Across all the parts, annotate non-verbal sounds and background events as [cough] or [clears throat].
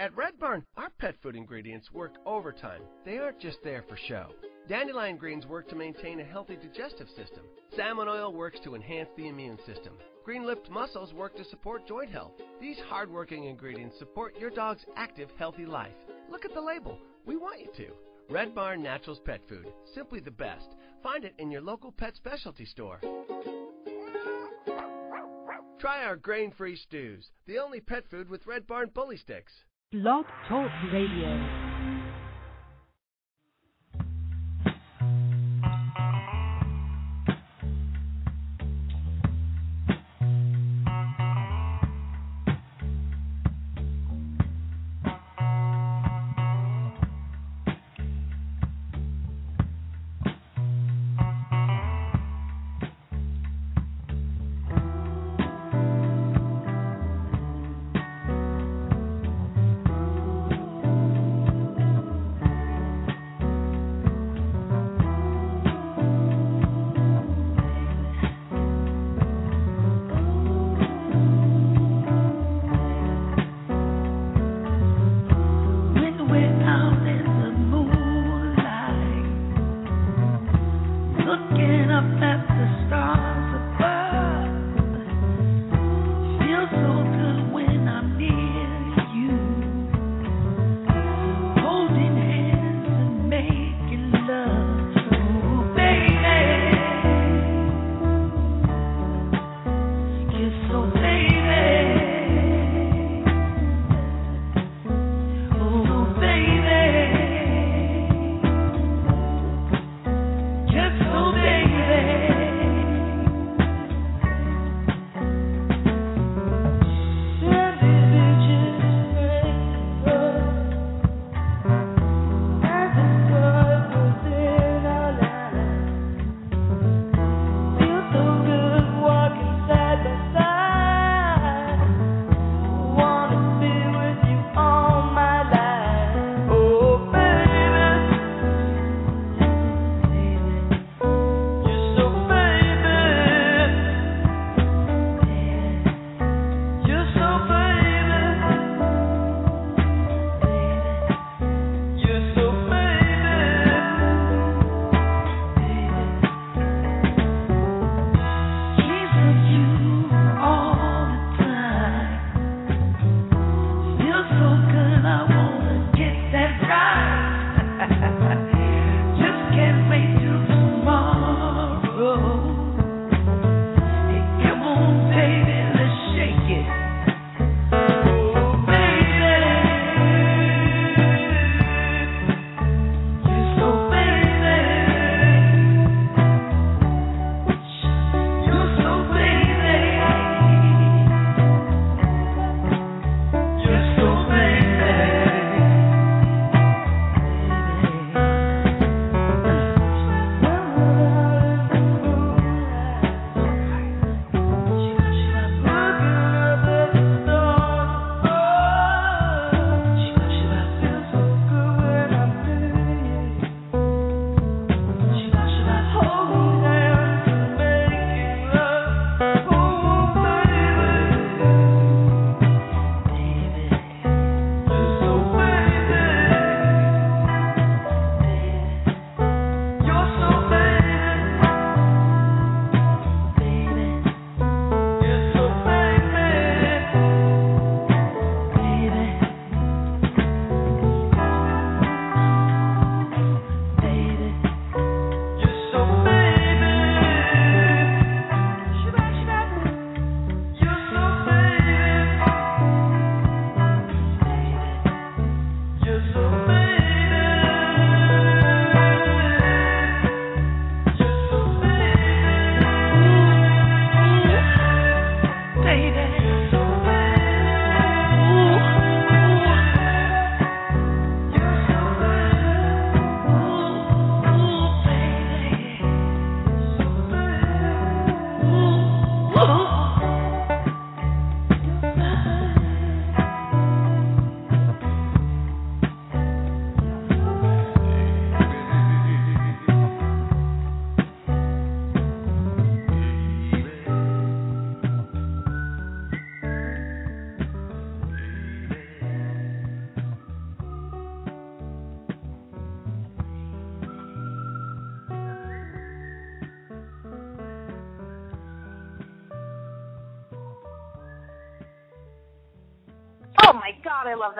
At Red Barn, our pet food ingredients work overtime. They aren't just there for show. Dandelion greens work to maintain a healthy digestive system. Salmon oil works to enhance the immune system. Green lipped mussels work to support joint health. These hardworking ingredients support your dog's active, healthy life. Look at the label. We want you to. Red Barn Naturals Pet Food. Simply the best. Find it in your local pet specialty store. Try our grain free stews, the only pet food with Red Barn bully sticks. Blog Talk Radio.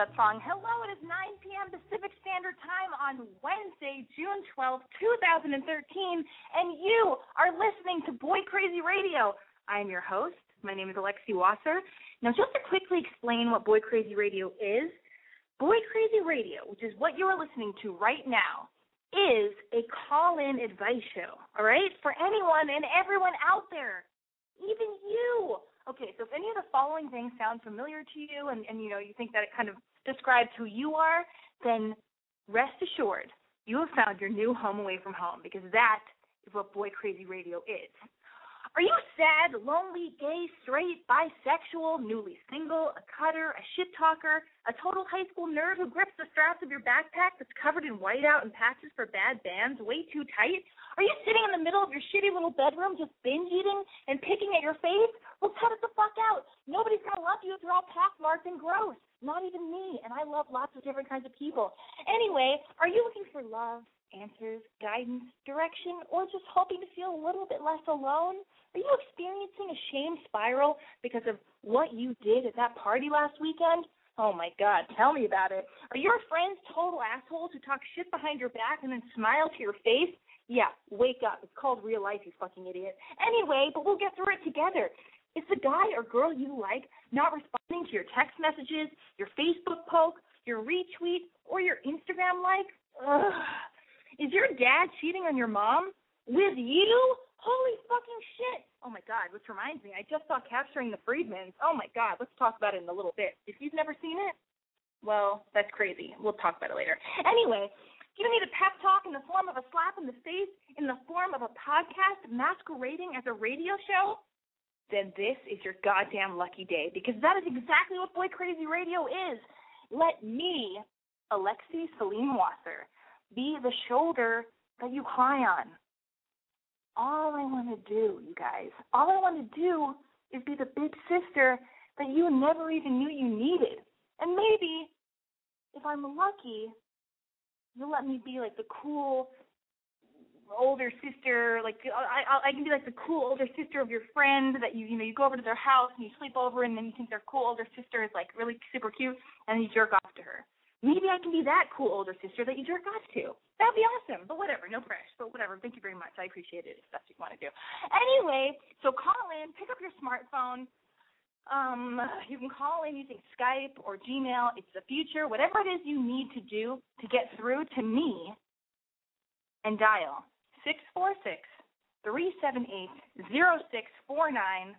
That song. Hello, it is 9 p.m. Pacific Standard Time on Wednesday, June 12, 2013, and you are listening to Boy Crazy Radio. I am your host. My name is Alexi Wasser. Now, just to quickly explain what Boy Crazy Radio is, Boy Crazy Radio, which is what you are listening to right now, is a call-in advice show, all right? For anyone and everyone out there, even you Okay, so if any of the following things sound familiar to you and, and you know you think that it kind of describes who you are, then rest assured you have found your new home away from home because that is what Boy Crazy Radio is. Are you sad, lonely, gay, straight, bisexual, newly single, a cutter, a shit talker, a total high school nerd who grips the straps of your backpack that's covered in whiteout and patches for bad bands way too tight? Are you sitting in the middle of your shitty little bedroom just binge eating and picking at your face? Well, cut it the fuck out. Nobody's gonna love you if you're all pockmarked and gross. Not even me, and I love lots of different kinds of people. Anyway, are you looking for love, answers, guidance, direction, or just hoping to feel a little bit less alone? Are you experiencing a shame spiral because of what you did at that party last weekend? Oh my God, tell me about it. Are your friends total assholes who talk shit behind your back and then smile to your face? Yeah, wake up. It's called real life, you fucking idiot. Anyway, but we'll get through it together. Is the guy or girl you like not responding to your text messages, your Facebook poke, your retweet, or your Instagram like? Ugh. Is your dad cheating on your mom? With you? Holy fucking shit! Oh my god, which reminds me, I just saw Capturing the Friedmans. Oh my god, let's talk about it in a little bit. If you've never seen it, well, that's crazy. We'll talk about it later. Anyway, you need a pep talk in the form of a slap in the face, in the form of a podcast masquerading as a radio show, then this is your goddamn lucky day because that is exactly what Boy Crazy Radio is. Let me, Alexi Salim Wasser, be the shoulder that you cry on all I want to do, you guys, all I want to do is be the big sister that you never even knew you needed. And maybe, if I'm lucky, you'll let me be like the cool older sister. Like I, I, I can be like the cool older sister of your friend that you, you know, you go over to their house and you sleep over, and then you think their cool older sister is like really super cute, and then you jerk off to her. Maybe I can be that cool older sister that you jerk off to. That'd be awesome. But whatever, no pressure. But whatever. Thank you very much. I appreciate it if that's what you want to do. Anyway, so call in, pick up your smartphone. Um, you can call in using Skype or Gmail. It's the future. Whatever it is you need to do to get through to me and dial six four six three seven eight zero six four nine.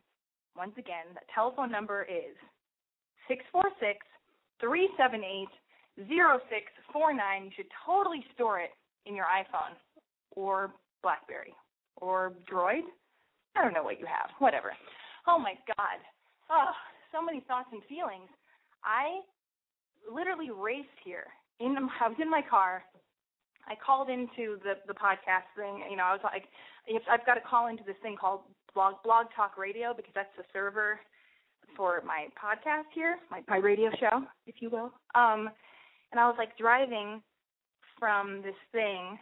Once again, that telephone number is six four six three seven eight 0649, you should totally store it in your iPhone or Blackberry or Droid. I don't know what you have, whatever. Oh my God. Oh, so many thoughts and feelings. I literally raced here. In the, I was in my car. I called into the the podcast thing. You know, I was like, I've got to call into this thing called Blog Blog Talk Radio because that's the server for my podcast here, my my radio show, if you will. Um, and I was like driving from this thing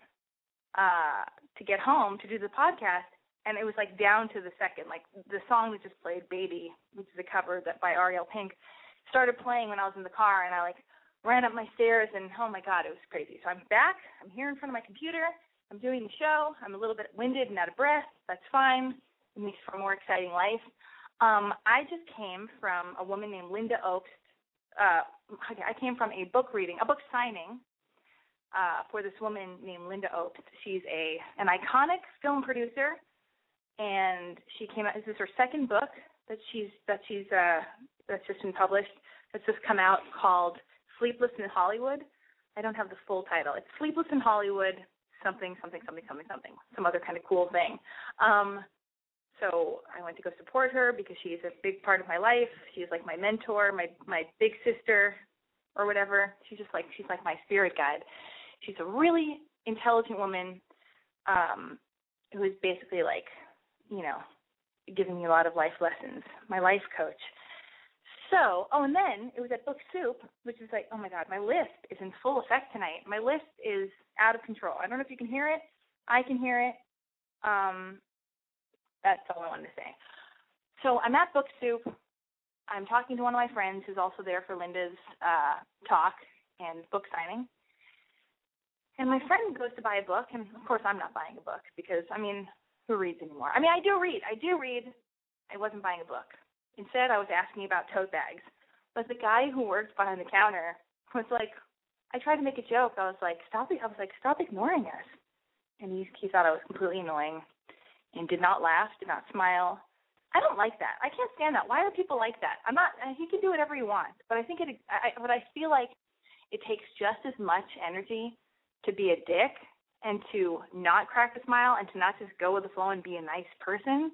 uh to get home to do the podcast and it was like down to the second like the song that just played baby which is a cover that by ariel pink started playing when i was in the car and i like ran up my stairs and oh my god it was crazy so i'm back i'm here in front of my computer i'm doing the show i'm a little bit winded and out of breath that's fine it makes for a more exciting life um i just came from a woman named Lynda Obst uh, I came from a book reading, a book signing uh, for this woman named Lynda Obst. She's a an iconic film producer, and she came out. This is her second book that she's that she's uh, that's just been published. That's just come out called Sleepless in Hollywood. I don't have the full title. It's Sleepless in Hollywood, something, something, something, something, something, some other kind of cool thing. Um, so I went to go support her because she's a big part of my life. She's like my mentor, my my big sister, or whatever. She's just like she's like my spirit guide. She's a really intelligent woman um, who is basically like, you know, giving me a lot of life lessons. My life coach. So, oh, and then it was at Book Soup, which is like, oh my God, my list is in full effect tonight. My list is out of control. I don't know if you can hear it. I can hear it. Um, that's all I wanted to say. So I'm at Book Soup. I'm talking to one of my friends who's also there for Lynda's uh, talk and book signing. And my friend goes to buy a book, and of course I'm not buying a book because I mean, who reads anymore? I mean, I do read. I do read. I wasn't buying a book. Instead, I was asking about tote bags. But the guy who worked behind the counter was like, I tried to make a joke. I was like, stop. I was like, stop ignoring us. And he he thought I was completely annoying, and did not laugh, did not smile. I don't like that. I can't stand that. Why are people like that? I'm not. He can do whatever he wants, but I think it. I, but I feel like it takes just as much energy to be a dick and to not crack a smile and to not just go with the flow and be a nice person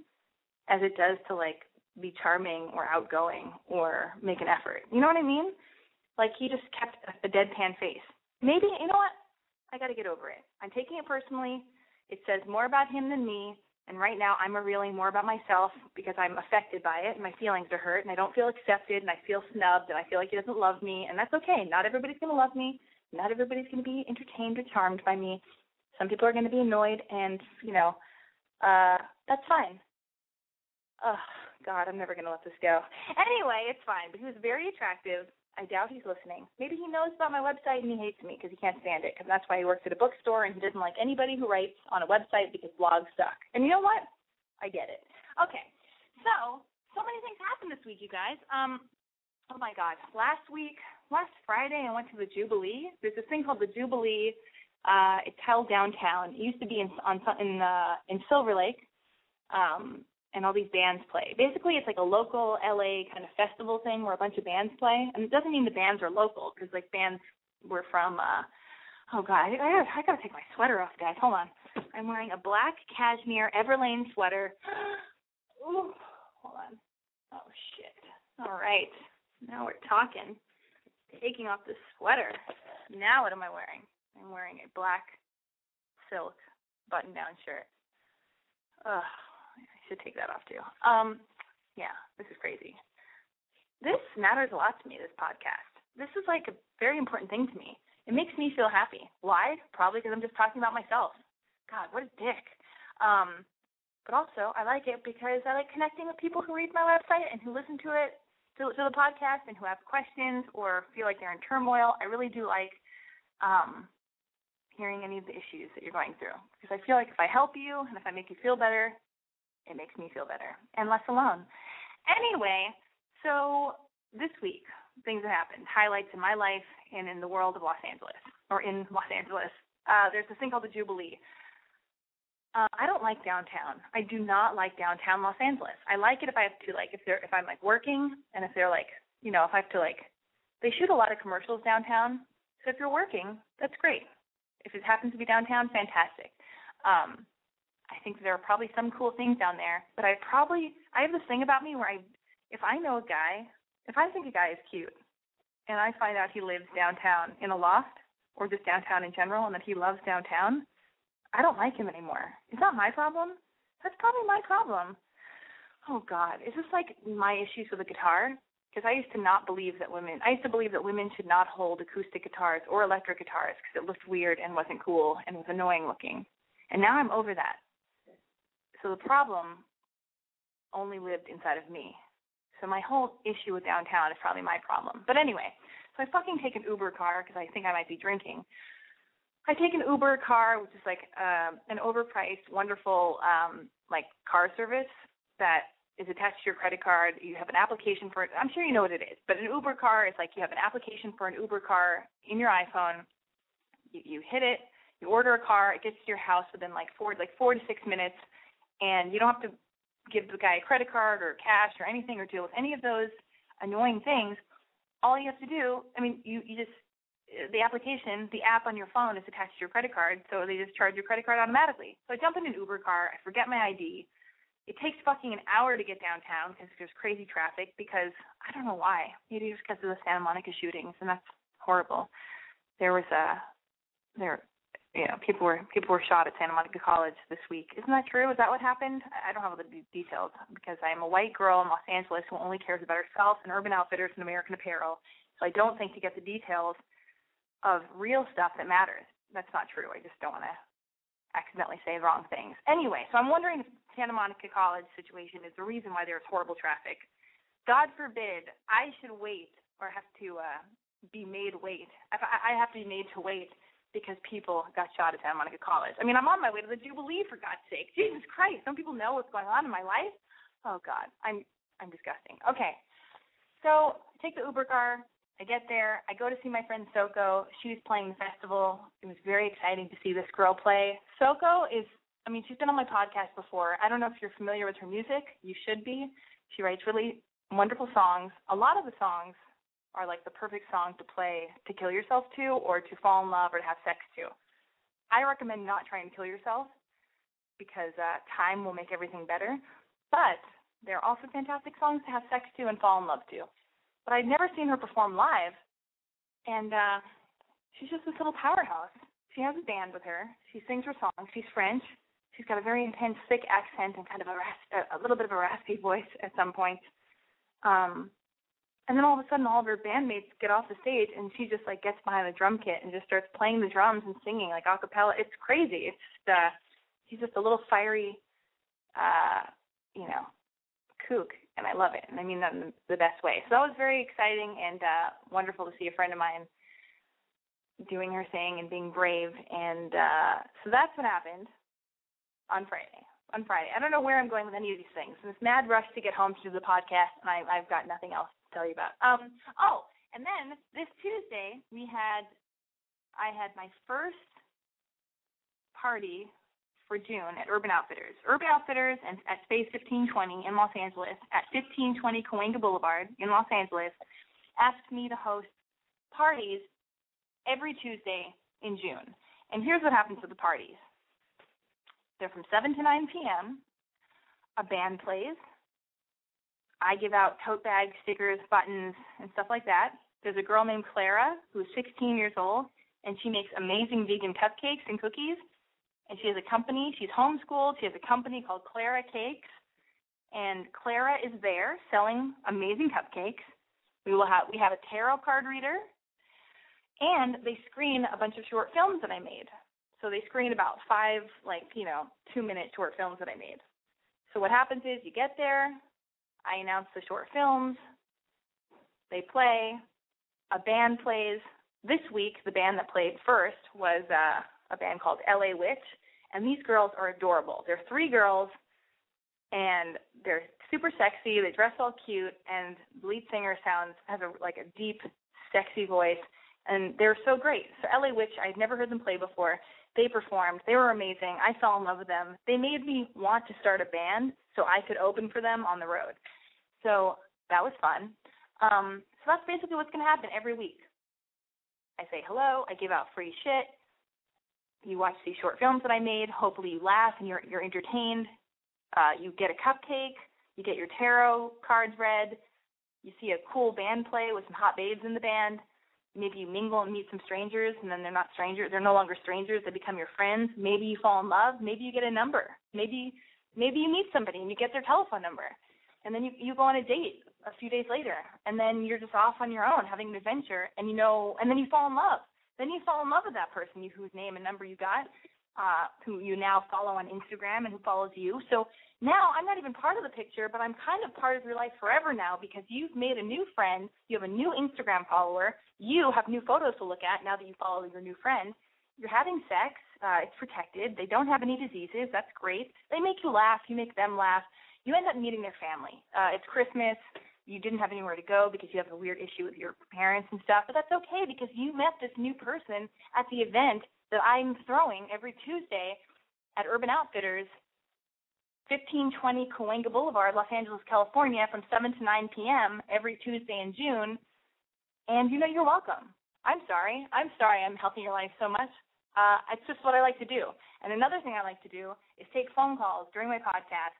as it does to like be charming or outgoing or make an effort. You know what I mean? Like he just kept a deadpan face. Maybe you know what? I got to get over it. I'm taking it personally. It says more about him than me. And right now, I'm revealing more about myself because I'm affected by it, and my feelings are hurt, and I don't feel accepted, and I feel snubbed, and I feel like he doesn't love me, and that's okay. Not everybody's going to love me. Not everybody's going to be entertained or charmed by me. Some people are going to be annoyed, and you know, uh, that's fine. Oh God, I'm never to let this go. Anyway, it's fine. But he was very attractive. I doubt he's listening. Maybe he knows about my website and he hates me because he can't stand it. Because that's why he works at a bookstore and he doesn't like anybody who writes on a website because blogs suck. And you know what? I get it. Okay, so so many things happened this week, you guys. Um, oh my God, last week last Friday I went to the Jubilee. There's this thing called the Jubilee. Uh, it's held downtown. It used to be in on in uh, in Silver Lake, um, and all these bands play. Basically, it's like a local LA kind of festival thing where a bunch of bands play, and it doesn't mean the bands are local because like bands were from. Uh, oh God, I, gotta, I gotta take my sweater off, guys. Hold on. I'm wearing a black cashmere Everlane sweater. [gasps] Ooh, hold on. Oh shit. All right, now we're talking taking off this sweater. Now what am I wearing? I'm wearing a black silk button down shirt. Ugh, should take that off too. Um, yeah, this is crazy. This matters a lot to me, this podcast. This is like a very important thing to me. It makes me feel happy. Why? Probably because I'm just talking about myself. God, what a dick. Um, but also, I like it because I like connecting with people who read my website and who listen to it to, to the podcast and who have questions or feel like they're in turmoil. I really do like um, hearing any of the issues that you're going through because I feel like if I help you and if I make you feel better, it makes me feel better and less alone. Anyway, so this week things have happened, highlights in my life and in the world of Los Angeles or in Los Angeles. Uh, there's this thing called the Jubilee. Uh, I don't like downtown. I do not like downtown Los Angeles. I like it if I have to like if they're if I'm like working and if they're like you know if I have to like they shoot a lot of commercials downtown. So if you're working, that's great. If it happens to be downtown, fantastic. Um, I think there are probably some cool things down there, but I probably I have this thing about me where I if I know a guy, if I think a guy is cute and I find out he lives downtown in a loft or just downtown in general and that he loves downtown, I don't like him anymore. It's not my problem. That's probably my problem. Oh God, is this like my issues with the guitar? Because I used to not believe that women. I used to believe that women should not hold acoustic guitars or electric guitars because it looked weird and wasn't cool and was annoying looking. And now I'm over that. So the problem only lived inside of me. So my whole issue with downtown is probably my problem. But anyway, so I fucking take an Uber car because I think I might be drinking. I take an Uber car, which is like um, an overpriced, wonderful um, like car service that is attached to your credit card. You have an application for it. I'm sure you know what it is, but an Uber car is like you have an application for an Uber car in your iPhone. You, you hit it, you order a car, it gets to your house within like four like four to six minutes, and you don't have to give the guy a credit card or cash or anything or deal with any of those annoying things. All you have to do, I mean, you you just the application, the app on your phone is attached to your credit card, so they just charge your credit card automatically. So I jump in an Uber car, I forget my ID. It takes fucking an hour to get downtown because there's crazy traffic because I don't know why. Maybe just because of the Santa Monica shootings, and that's horrible. There was a there you know people were people were shot at Santa Monica College this week. Isn't that true? Is that what happened? I don't have all the details because I am a white girl in Los Angeles who only cares about herself and Urban Outfitters and American Apparel. So I don't think to get the details of real stuff that matters. That's not true. I just don't want to accidentally say the wrong things. Anyway, so I'm wondering if Santa Monica College situation is the reason why there's horrible traffic. God forbid I should wait or have to uh, be made wait. I, I have to be made to wait because people got shot at Santa Monica College. I mean, I'm on my way to the Jubilee for God's sake. [laughs] Jesus Christ, don't people know what's going on in my life? Oh God, I'm I'm disgusting. Okay, so I take the Uber car. I get there. I go to see my friend Soko. She's playing the festival. It was very exciting to see this girl play. Soko is, I mean, she's been on my podcast before. I don't know if you're familiar with her music. You should be. She writes really wonderful songs. A lot of the songs are like the perfect song to play to kill yourself to or to fall in love or to have sex to. I recommend not trying to kill yourself because uh, time will make everything better. But there are also fantastic songs to have sex to and fall in love to. But I'd never seen her perform live, and uh, she's just this little powerhouse. She has a band with her. She sings her songs. She's French. She's got a very intense, thick accent and kind of a, rasp- a little bit of a raspy voice at some points. Um, and then all of a sudden, all of her bandmates get off the stage, and she just like gets behind the drum kit and just starts playing the drums and singing like a cappella. It's crazy. It's just uh, she's just a little fiery, uh, you know, kook, and I love it. And I mean that in the best way. So that was very exciting and uh, wonderful to see a friend of mine doing her thing and being brave. And uh, so that's what happened on Friday on Friday. I don't know where I'm going with any of these things. And this mad rush to get home to do the podcast, and I, I've got nothing else tell you about. Um, oh, and then this Tuesday we had, I had my first party for June at Urban Outfitters. Urban Outfitters and at Space 1520 in Los Angeles, at 1520 Cahuenga Boulevard in Los Angeles, asked me to host parties every Tuesday in June. And here's what happens at the parties. They're from 7 to 9 p.m. A band plays. I give out tote bags, stickers, buttons, and stuff like that. There's a girl named Clara who is 16 years old, and she makes amazing vegan cupcakes and cookies. And she has a company. She's homeschooled. She has a company called Clara Cakes, and Clara is there selling amazing cupcakes. We will have we have a tarot card reader, and they screen a bunch of short films that I made. So they screen about five, like, you know, two minute short films that I made. So what happens is you get there, I announce the short films, they play, a band plays. This week, the band that played first was uh, a band called LA Witch, and these girls are adorable. They're three girls, and they're super sexy. They dress all cute, and the lead singer sounds has a like a deep, sexy voice, and they're so great. So LA Witch, I'd never heard them play before. They performed. They were amazing. I fell in love with them. They made me want to start a band so I could open for them on the road. So that was fun. Um, so that's basically what's going to happen every week. I say hello. I give out free shit. You watch these short films that I made. Hopefully, you laugh and you're you're entertained. Uh, you get a cupcake. You get your tarot cards read. You see a cool band play with some hot babes in the band maybe you mingle and meet some strangers and then they're not strangers they're no longer strangers they become your friends. Maybe you fall in love maybe you get a number. Maybe maybe you meet somebody and you get their telephone number. And then you you go on a date a few days later and then you're just off on your own having an adventure and you know and then you fall in love. Then you fall in love with that person you whose name and number you got uh who you now follow on Instagram and who follows you so now I'm not even part of the picture, but I'm kind of part of your life forever now because you've made a new friend, you have a new Instagram follower, you have new photos to look at now that you follow your new friend. You're having sex, uh, it's protected, they don't have any diseases, that's great. They make you laugh, you make them laugh. You end up meeting their family. Uh, it's Christmas, you didn't have anywhere to go because you have a weird issue with your parents and stuff, but that's okay because you met this new person at the event that I'm throwing every Tuesday at Urban Outfitters 1520 Cahuenga Boulevard, Los Angeles, California, from 7 to 9 p.m. every Tuesday in June. And you know, you're welcome. I'm sorry. I'm sorry I'm helping your life so much. Uh, it's just what I like to do. And another thing I like to do is take phone calls during my podcast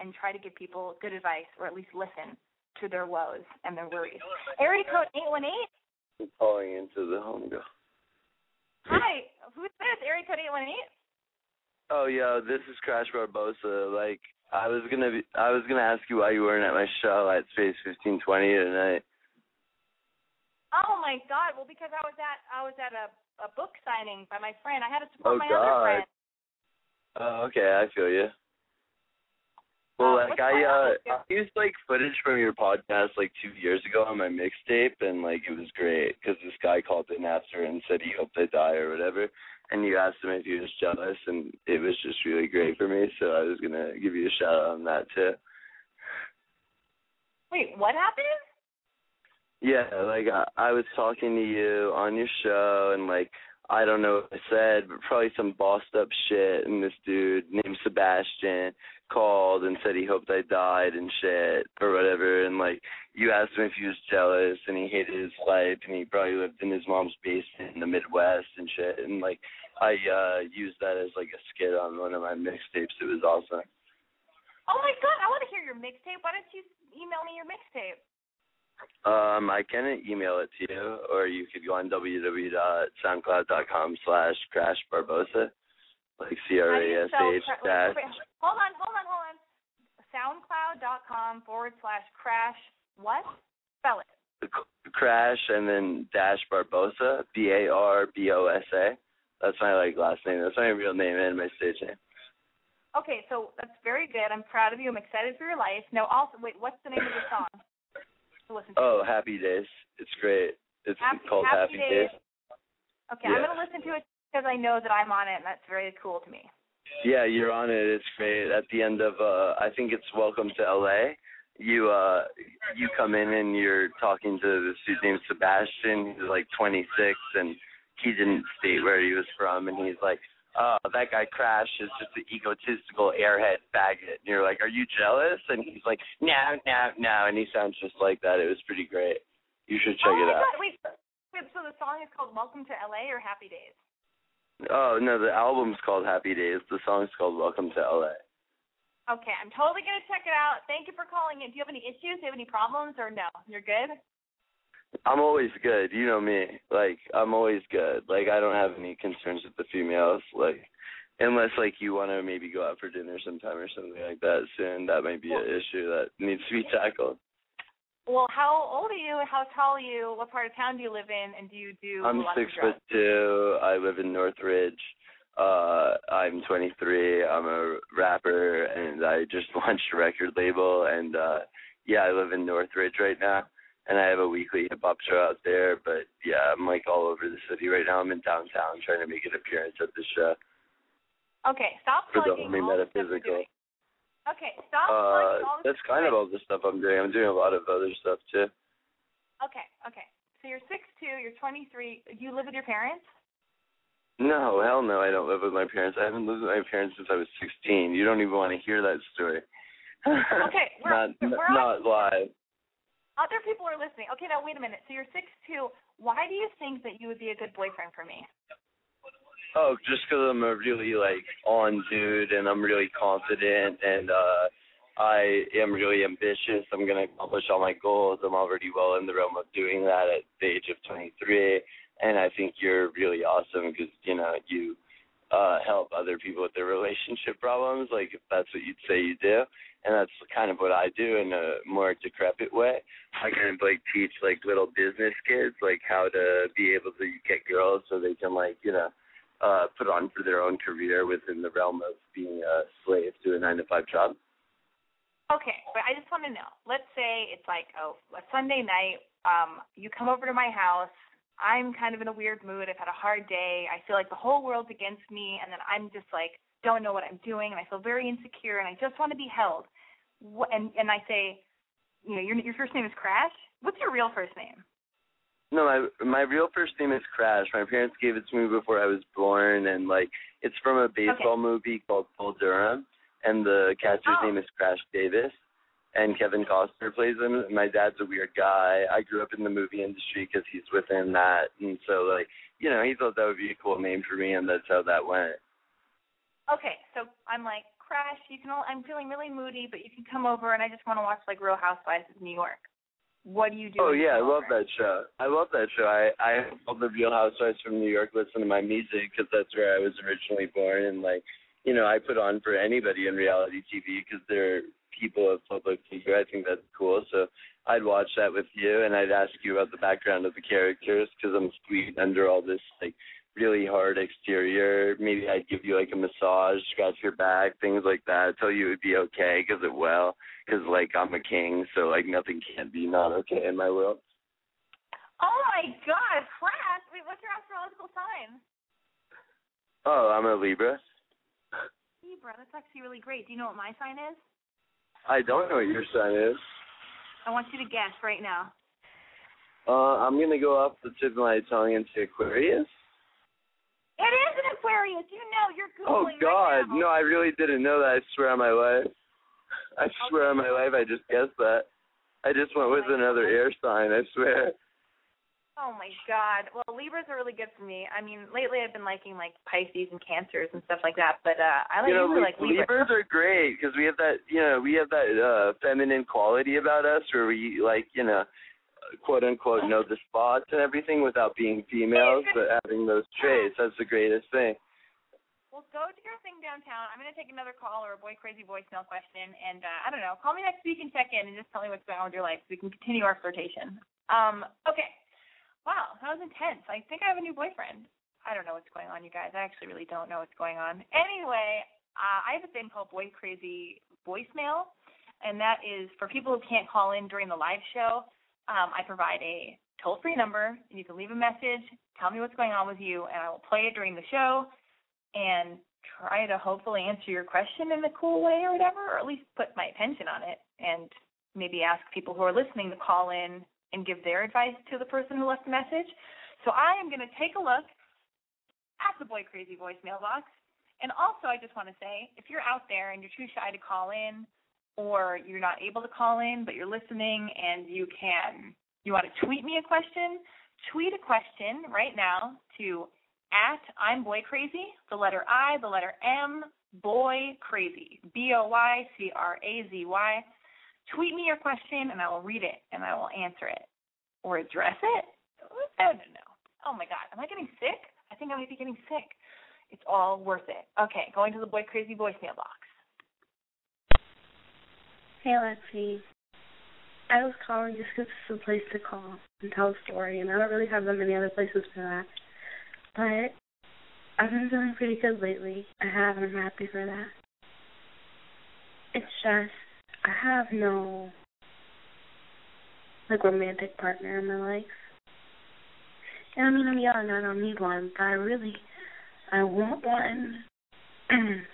and try to give people good advice or at least listen to their woes and their worries. Area code 818. calling into the home go. Hi, who's this? Area code 818? Oh yeah, this is Crash Barbosa. Like I was gonna be, I was gonna ask you why you weren't at my show at Space fifteen twenty tonight. Oh my God! Well, because I was at I was at a a book signing by my friend. I had to support Oh my God. other friend. Oh okay, I feel you. Well, Uh, like I uh? I used like footage from your podcast like two years ago on my mixtape, and like it was great because this guy called in after and said he hoped I die or whatever, and you asked him if he was jealous, and it was just really great for me. So I was gonna give you a shout out on that too. Wait, what happened? Yeah, like I, I was talking to you on your show, and like I don't know what I said, but probably some bossed up shit. And this dude named Sebastian called and said he hoped I died and shit or whatever. And like you asked him if he was jealous and he hated his life and he probably lived in his mom's basement in the Midwest and shit. And like I uh used that as like a skit on one of my mixtapes. It was awesome. Oh my god, I want to hear your mixtape. Why don't you email me your mixtape? Um, I can email it to you, or you could go on www.soundcloud.com slash Crash Barbosa, like C R How do you A S spell H cra- wait, dash. Hold on, hold on, hold on. SoundCloud.com forward slash crash. What? Spell it. Crash and then dash Barbosa, B A R B O S A. That's my like last name. That's my real name and my stage name. Okay, so that's very good. I'm proud of you. I'm excited for your life. Now, also, wait, what's the name of the song? To listen to. Oh, Happy Days. It's great. It's Happy- called Happy Happy, Days. Days. Okay, I'm gonna listen to it because I know that I'm on it, and that's very cool to me. Yeah, you're on it. It's great. At the end of uh I think it's Welcome to LA. You uh you come in and you're talking to this dude named Sebastian, he's like twenty six and he didn't state where he was from and he's like, Oh, that guy Crash is just an egotistical airhead faggot and you're like, Are you jealous? And he's like, No, no, no and he sounds just like that. It was pretty great. You should check oh it out. god, wait, wait, so the song is called Welcome to LA or Happy Days? Oh no, the album's called Happy Days. The song's called Welcome to LA. Okay, I'm totally gonna check it out. Thank you for calling in. Do you have any issues? Do you have any problems or no? You're good? I'm always good. You know me. Like I'm always good. Like I don't have any concerns with the females. Like unless like you want to maybe go out for dinner sometime or something like that soon, that might be an issue that needs to be tackled. Well, how old are you? How tall are you? What part of town do you live in? And do you do I'm six foot two. I live in Northridge. Uh I'm 23. I'm a rapper and I just [laughs] launched a record label and uh yeah, I live in Northridge right now. And I have a weekly hip hop show out there, but yeah, I'm like all over the city right now. I'm in downtown trying to make an appearance at the show. Okay, stop For the plugging all the metaphysical. Okay, stop Uh, all that's stuff kind of all the stuff I'm doing. I'm doing a lot of other stuff too. Okay, okay. So you're six two. You're 23. Do you live with your parents? No, hell no, I don't live with my parents. I haven't lived with my parents since I was 16. You don't even want to hear that story. [laughs] Okay, we're- not we're not live. Other people are listening. Okay, now wait a minute. So you're six two. Why do you think that you would be a good boyfriend for me? Oh, just 'cause I'm a really like on dude and I'm really confident and uh I am really ambitious. I'm gonna accomplish all my goals. I'm already well in the realm of doing that at the age of 23, and I think you're really awesome because you know you uh help other people with their relationship problems. Like if that's what you'd say you do, and that's kind of what I do in a more decrepit way. I kind of like teach like little business kids like how to be able to get girls so they can like you know uh put on for their own career within the realm of being a slave to a nine to five job. Okay, but I just want to know. Let's say it's like oh, a Sunday night. Um, you come over to my house. I'm kind of in a weird mood. I've had a hard day. I feel like the whole world's against me, and then I'm just like don't know what I'm doing, and I feel very insecure, and I just want to be held. And and I say, you know, your your first name is Crash. What's your real first name? No, my my real first name is Crash. My parents gave it to me before I was born, and like it's from a baseball movie called Bull Durham, and the catcher's Oh. name is Crash Davis, and Kevin Costner plays him. My dad's a weird guy. I grew up in the movie industry because he's within that, and so like you know he thought that would be a cool name for me, and that's how that went. Okay, so I'm like, Crash, you can. al- I'm feeling really moody, but you can come over, and I just want to watch like Real Housewives of New York. What do you do? Oh yeah, I love that show. I love that show. I I have all the Real Housewives from New York listen to my music because that's where I was originally born, and like you know I put on for anybody in reality TV because they're people of public figure. I think that's cool. So I'd watch that with you, and I'd ask you about the background of the characters because I'm sweet under all this like really hard exterior. Maybe I'd give you like a massage, scratch your back, things like that. Tell you it would be okay because it will. Because like I'm a king, so like nothing can be not okay in my world. Oh my God, class! Wait, what's your astrological sign? Oh, I'm a Libra. Libra. That's actually really great. Do you know what my sign is? I don't know what your sign is. I want you to guess right now. Uh, I'm gonna go off the tip of my tongue into Aquarius. It is an Aquarius. You know, you're Oh googling God, right now. no! I really didn't know that. I swear on my life. I swear on my life, I just guessed that. I just went with another air sign. I swear. Oh my God. Well, Libras are really good for me. I mean, lately I've been liking like Pisces and Cancers and stuff like that. But uh I like you know, like Libra. Libras are great because we have that, you know, we have that uh feminine quality about us where we like, you know, quote unquote know the spots and everything without being females, but having those traits. That's the greatest thing. Well, go do your thing downtown. I'm gonna take another call or a boy crazy voicemail question, and uh, I don't know. Call me next week and check in and just tell me what's going on with your life so we can continue our flirtation. Um, okay. Wow, that was intense. I think I have a new boyfriend. I don't know what's going on, you guys. I actually really don't know what's going on. Anyway, uh, I have a thing called Boy Crazy voicemail, and that is for people who can't call in during the live show. Um, I provide a toll free number, and you can leave a message, tell me what's going on with you, and I will play it during the show and try to hopefully answer your question in a cool way or whatever, or at least put my attention on it and maybe ask people who are listening to call in and give their advice to the person who left the message. So I am going to take a look at the Boy Crazy voicemail box. And also, I just want to say if you're out there and you're too shy to call in, or you're not able to call in, but you're listening and you can, you want to tweet me a question, tweet a question right now to at I'm Boy Crazy, the letter I, the letter M, Boy Crazy, B O Y C R A Z Y. Tweet me your question and I will read it and I will answer it or address it. I don't know. Oh my God, am I getting sick? I think I might be getting sick. It's all worth it. Okay, going to the Boy Crazy voicemail box. Hey, Lexi. I was calling just 'cause it's a place to call and tell a story, and I don't really have that many other places for that. But I've been feeling pretty good lately. I have, and I'm happy for that. It's just I have no like romantic partner in my life. And I mean, I'm young, I don't need one, but I really, I want one [clears throat]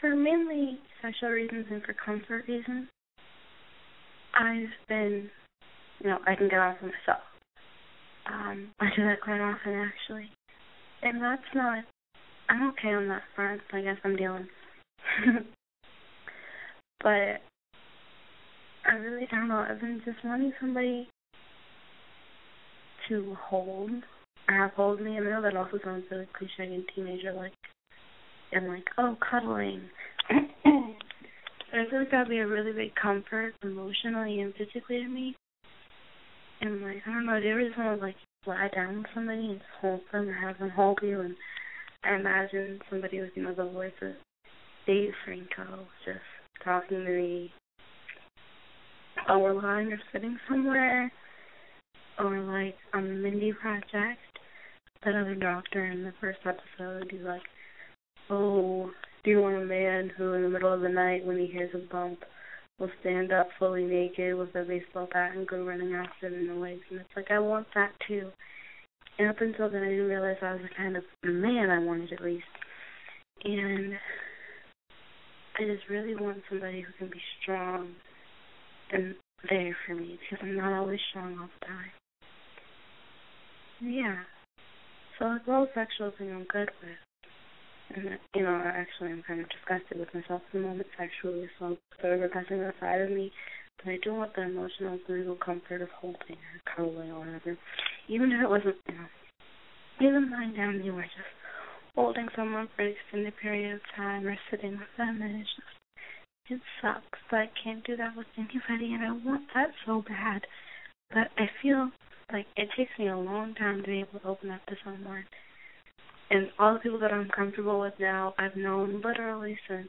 for mainly sexual reasons and for comfort reasons. I've been, you know, I can get on myself. Um, I do that quite often actually, and that's not. I'm okay on that front. I guess I'm dealing. [laughs] but I really don't know. I've been just wanting somebody to hold or have hold me. I know that also sounds really cliche and teenager like and like, oh, cuddling. [clears throat] I feel like that'd be a really big comfort emotionally and physically to me. And like, I don't know, do you ever just want to like lie down with somebody and just hold them or have them hold you? And I imagine somebody with, you know, the voice of Dave Franco just talking to me. Or we're lying or sitting somewhere. Or like on the Mindy Project, that other doctor in the first episode, he's like, Oh, do you want a man who in the middle of the night when he hears a bump will stand up fully naked with a baseball bat and go running after it in the legs and it's like I want that too. And up until then I didn't realize I was the kind of man I wanted at least. And I just really want somebody who can be strong and there for me because I'm not always strong all the time. Yeah. So like all sexual thing I'm good with. You know, actually, I'm kind of disgusted with myself at the moment sexually, so I'm repressing that side of me. But I do want the emotional, physical comfort of holding or cuddling or whatever, even if it wasn't, you know, even lying down anywhere, just holding someone for an extended period of time or sitting with them, and it's just, it sucks. But I can't do that with anybody, and I want that so bad. But I feel like it takes me a long time to be able to open up to someone. And all the people that I'm comfortable with now, I've known literally since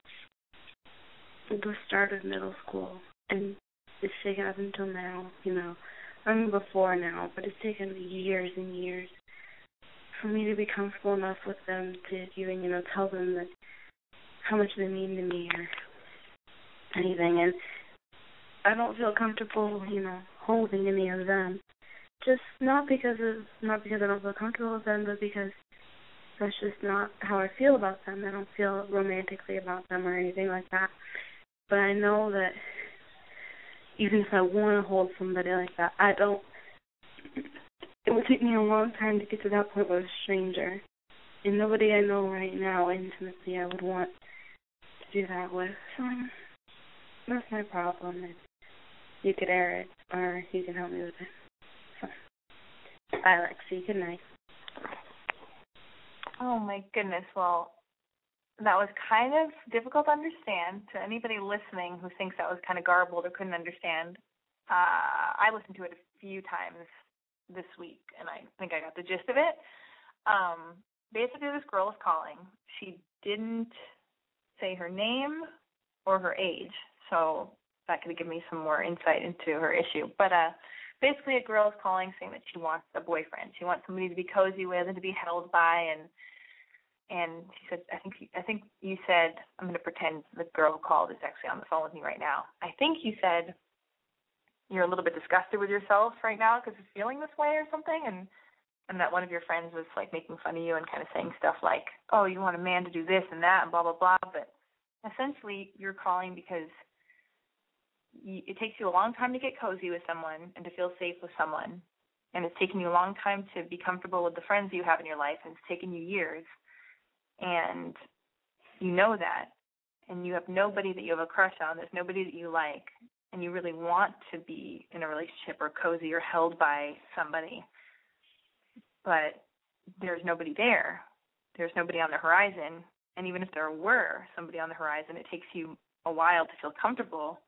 the start of middle school. And it's taken up until now, you know. I mean before now, but it's taken years and years for me to be comfortable enough with them to even, you know, tell them that how much they mean to me or anything and I don't feel comfortable, you know, holding any of them. Just not because of not because I don't feel comfortable with them, but because that's just not how I feel about them. I don't feel romantically about them or anything like that. But I know that even if I want to hold somebody like that, I don't. It would take me a long time to get to that point with a stranger, and nobody I know right now intimately I would want to do that with. So that's my problem. And you could air it, or you can help me with it. So, bye, Lexi. Good night. Oh my goodness. Well, that was kind of difficult to understand to anybody listening who thinks that was kind of garbled or couldn't understand. Uh, I listened to it a few times this week, and I think I got the gist of it. Um, basically, this girl is calling. She didn't say her name or her age, so that could give me some more insight into her issue. But uh, basically, a girl is calling saying that she wants a boyfriend. She wants somebody to be cozy with and to be held by, and and she said, I think I think you said I'm going to pretend the girl called is actually on the phone with me right now. I think you said you're a little bit disgusted with yourself right now because you're feeling this way or something, and and that one of your friends was like making fun of you and kind of saying stuff like, oh, you want a man to do this and that and blah blah blah. But essentially, you're calling because you, it takes you a long time to get cozy with someone and to feel safe with someone, and it's taken you a long time to be comfortable with the friends you have in your life, and it's taken you years and you know that and you have nobody that you have a crush on, there's nobody that you like, and you really want to be in a relationship or cozy or held by somebody, but there's nobody there. There's nobody on the horizon. And even if there were somebody on the horizon, it takes you a while to feel comfortable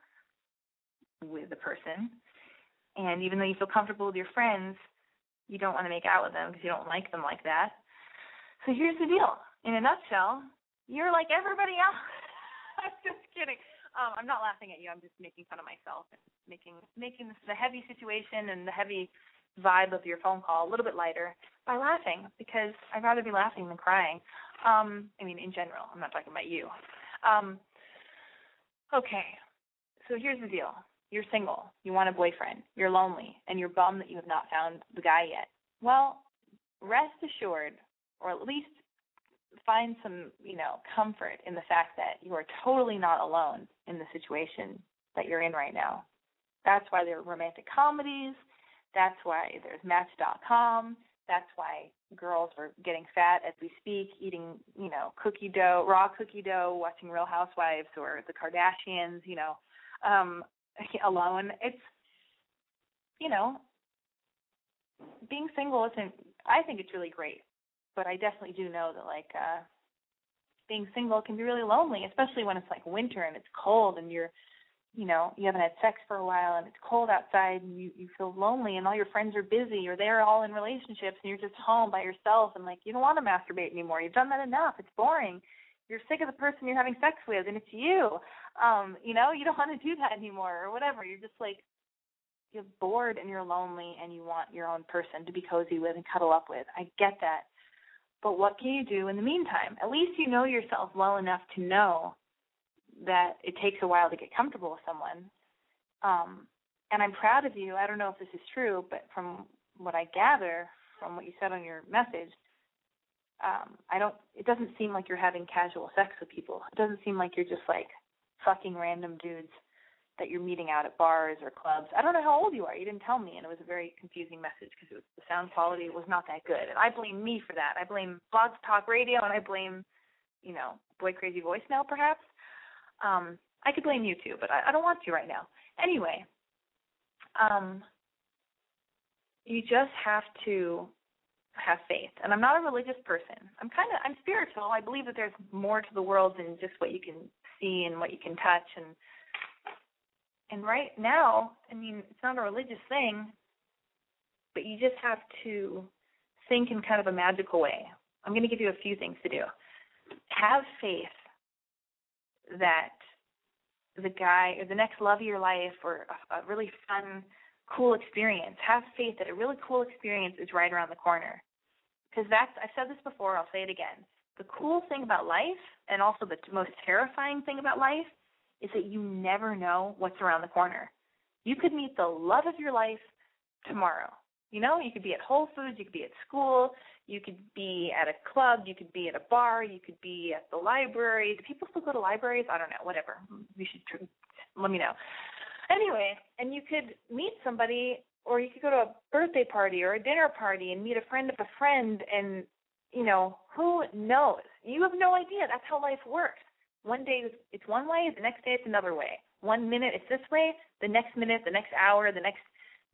with the person. And even though you feel comfortable with your friends, you don't want to make out with them because you don't like them like that. So here's the deal in a nutshell, you're like everybody else. [laughs] I'm just kidding. Um, I'm not laughing at you. I'm just making fun of myself and making making the heavy situation and the heavy vibe of your phone call a little bit lighter by laughing because I'd rather be laughing than crying. Um, I mean, in general. I'm not talking about you. Um, okay. So here's the deal. You're single. You want a boyfriend. You're lonely, and you're bummed that you have not found the guy yet. Well, rest assured, or at least find some, you know, comfort in the fact that you are totally not alone in the situation that you're in right now. That's why there are romantic comedies. That's why there's Match.com. That's why girls are getting fat as we speak, eating, you know, cookie dough, raw cookie dough, watching Real Housewives or the Kardashians, you know, um, [laughs] alone. It's, you know, being single isn't. I think it's really great but I definitely do know that like uh being single can be really lonely, especially when it's like winter and it's cold and you're you know, you haven't had sex for a while and it's cold outside and you you feel lonely and all your friends are busy or they're all in relationships and you're just home by yourself and like you don't want to masturbate anymore. You've done that enough. It's boring. You're sick of the person you're having sex with and it's you. Um, you know, you don't want to do that anymore or whatever. You're just like you're bored and you're lonely and you want your own person to be cozy with and cuddle up with. I get that. But what can you do in the meantime? At least you know yourself well enough to know that it takes a while to get comfortable with someone. Um, and I'm proud of you. I don't know if this is true, but from what I gather from what you said on your message, um, I don't. It doesn't seem like you're having casual sex with people. It doesn't seem like you're just like fucking random dudes that you're meeting out at bars or clubs. I don't know how old you are. You didn't tell me, and it was a very confusing message because the sound quality was not that good. And I blame me for that. I blame Blog Talk Radio, and I blame, you know, Boy Crazy Voicemail perhaps. Um, I could blame you too, but I, I don't want to right now. Anyway, um, you just have to have faith. And I'm not a religious person. I'm kind of I'm spiritual. I believe that there's more to the world than just what you can see and what you can touch and and right now, I mean, it's not a religious thing, but you just have to think in kind of a magical way. I'm going to give you a few things to do. Have faith that the guy or the next love of your life or a, a really fun, cool experience, have faith that a really cool experience is right around the corner. Because that's I've said this before. I'll say it again. The cool thing about life, and also the most terrifying thing about life, is that you never know what's around the corner. You could meet the love of your life tomorrow. You know, you could be at Whole Foods, you could be at school, you could be at a club, you could be at a bar, you could be at the library. Do people still go to libraries? I don't know. Whatever. You should let me know. Anyway, and you could meet somebody, or you could go to a birthday party or a dinner party and meet a friend of a friend, and you know who knows? You have no idea. That's how life works. One day it's one way, the next day it's another way. One minute it's this way, the next minute, the next hour, the next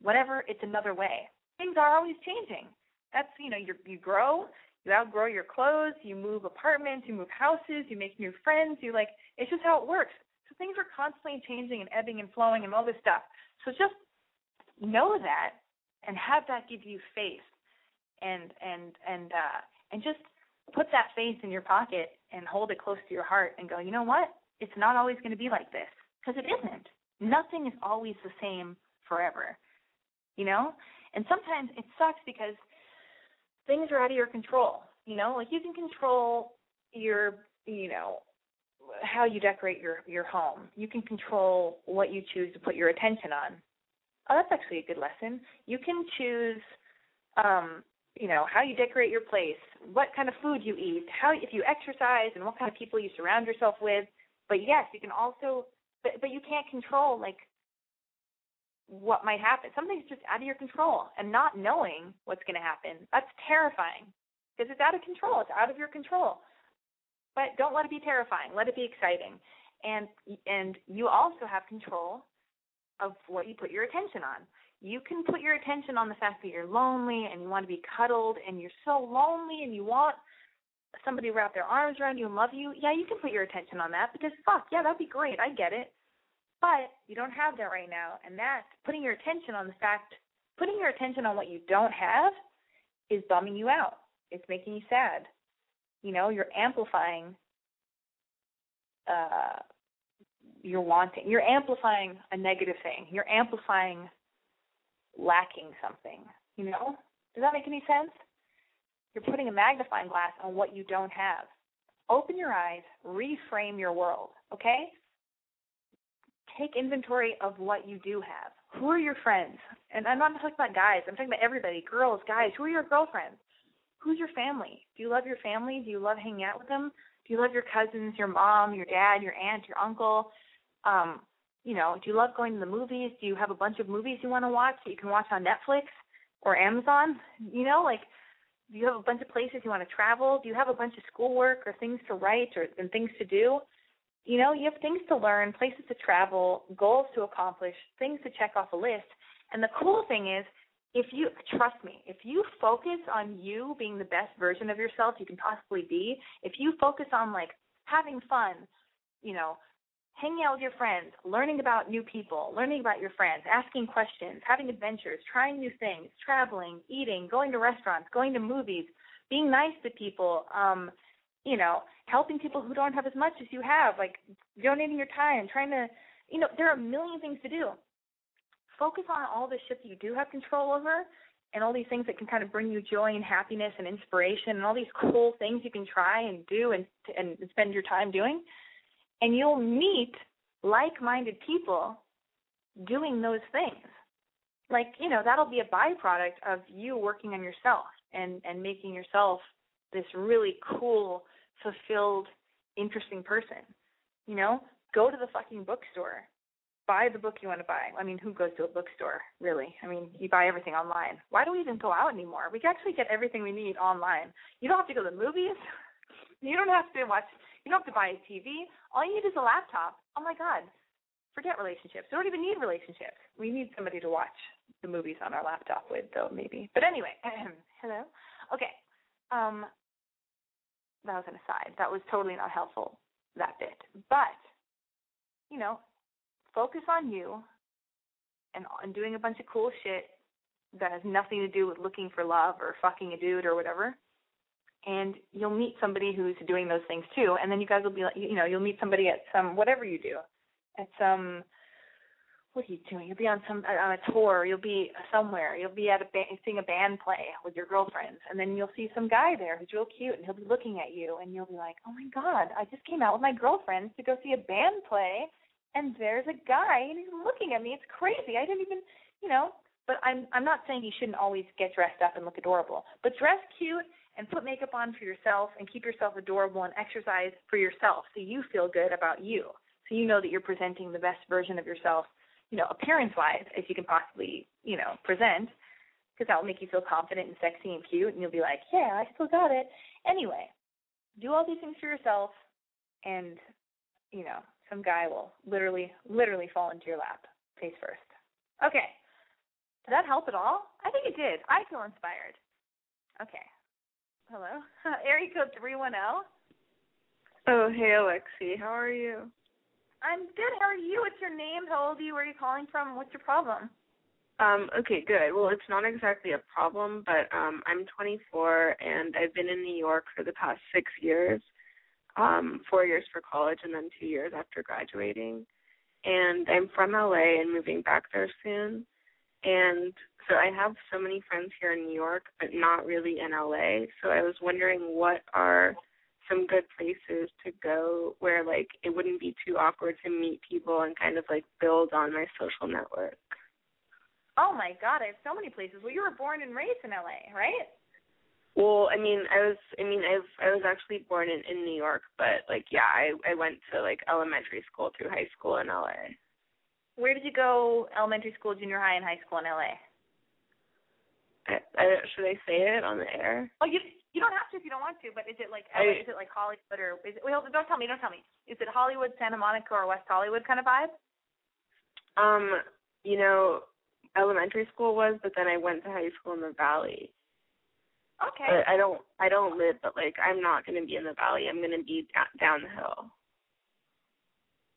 whatever, it's another way. Things are always changing. That's you know you you grow, you outgrow your clothes, you move apartments, you move houses, you make new friends. You like it's just how it works. So things are constantly changing and ebbing and flowing and all this stuff. So just know that and have that give you faith and and and uh and just put that faith in your pocket and hold it close to your heart and go, you know what? It's not always going to be like this because it isn't. Nothing is always the same forever. You know? And sometimes it sucks because things are out of your control. You know, like you can control your, you know, how you decorate your your home. You can control what you choose to put your attention on. Oh, that's actually a good lesson. You can choose um, you know, how you decorate your place, what kind of food you eat, how if you exercise and what kind of people you surround yourself with. But yes, you can also but but you can't control like what might happen. Something's just out of your control and not knowing what's going to happen. That's terrifying because it's out of control. It's out of your control. But don't let it be terrifying. Let it be exciting. And and you also have control of what you put your attention on. You can put your attention on the fact that you're lonely and you want to be cuddled and you're so lonely and you want somebody to wrap their arms around you and love you. Yeah, you can put your attention on that because fuck, yeah, that'd be great. I get it. But you don't have that right now. And that putting your attention on the fact putting your attention on what you don't have is bumming you out. It's making you sad. You know, you're amplifying uh you're wanting. You're amplifying a negative thing. You're amplifying lacking something. You know? Does that make any sense? You're putting a magnifying glass on what you don't have. Open your eyes, reframe your world, okay? Take inventory of what you do have. Who are your friends? And I'm not talking about guys, I'm talking about everybody girls, guys. Who are your girlfriends? Who's your family? Do you love your family? Do you love hanging out with them? Do you love your cousins, your mom, your dad, your aunt, your uncle? Um, you know, do you love going to the movies? Do you have a bunch of movies you want to watch that you can watch on Netflix or Amazon? You know, like do you have a bunch of places you want to travel? Do you have a bunch of schoolwork or things to write or and things to do? You know, you have things to learn, places to travel, goals to accomplish, things to check off a list. And the cool thing is, if you trust me, if you focus on you being the best version of yourself you can possibly be, if you focus on like having fun, you know, hanging out with your friends, learning about new people, learning about your friends, asking questions, having adventures, trying new things, traveling, eating, going to restaurants, going to movies, being nice to people, um, you know, helping people who don't have as much as you have, like donating your time, trying to, you know, there are a million things to do. Focus on all the shit that you do have control over and all these things that can kind of bring you joy and happiness and inspiration and all these cool things you can try and do and and spend your time doing and you'll meet like-minded people doing those things. Like you know that'll be a byproduct of you working on yourself and and making yourself this really cool fulfilled interesting person. You know go to the fucking bookstore. Buy the book you want to buy. I mean who goes to a bookstore really? I mean you buy everything online. Why do we even go out anymore? We can actually get everything we need online. You don't have to go to the movies. [laughs] You don't have to watch you don't have to buy a TV. All you need is a laptop. Oh my God. Forget relationships. We don't even need relationships. We need somebody to watch the movies on our laptop with, though, maybe. But anyway, [clears throat] hello. Okay. Um, that was an aside. That was totally not helpful, that bit. But, you know, focus on you and on doing a bunch of cool shit that has nothing to do with looking for love or fucking a dude or whatever and you'll meet somebody who's doing those things too and then you guys will be like you know you'll meet somebody at some whatever you do at some what are you doing? You'll be on some uh, on a tour. You'll be somewhere. You'll be at a band, seeing a band play with your girlfriends, and then you'll see some guy there who's real cute, and he'll be looking at you, and you'll be like, "Oh my God, I just came out with my girlfriends to go see a band play, and there's a guy, and he's looking at me. It's crazy. I didn't even, you know." But I'm I'm not saying you shouldn't always get dressed up and look adorable, but dress cute and put makeup on for yourself and keep yourself adorable and exercise for yourself so you feel good about you. So you know that you're presenting the best version of yourself you know, appearance wise as you can possibly, you know, present, because that will make you feel confident and sexy and cute, and you'll be like, yeah, I still got it. Anyway, do all these things for yourself, and you know, some guy will literally, literally fall into your lap face first. Okay. Did that help at all? I think it did. I feel inspired. Okay. Hello. [laughs] Area code 310. Oh, hey, Alexi. How are you? I'm good. How are you? What's your name? How old are you? Where are you calling from? What's your problem? Um, okay, good. Well, it's not exactly a problem, but um I'm 24 and I've been in New York for the past 6 years. Um 4 years for college and then 2 years after graduating. And I'm from LA and moving back there soon. And so I have so many friends here in New York, but not really in LA. So I was wondering what are some good places to go where like it wouldn't be too awkward to meet people and kind of like build on my social network. Oh my god, I have so many places. Well, you were born and raised in LA, right? Well, I mean, I was I mean, I've I was actually born in in New York, but like yeah, I I went to like elementary school through high school in LA. Where did you go elementary school, junior high and high school in LA? I, I, should I say it on the air? Oh, you you don't have to if you don't want to, but is it like I, is it like Hollywood or is it? Well, don't tell me. Don't tell me. Is it Hollywood, Santa Monica, or West Hollywood kind of vibe? Um, you know, elementary school was, but then I went to high school in the Valley. Okay. But I don't. I don't live, but like I'm not going to be in the Valley. I'm going to be down the hill.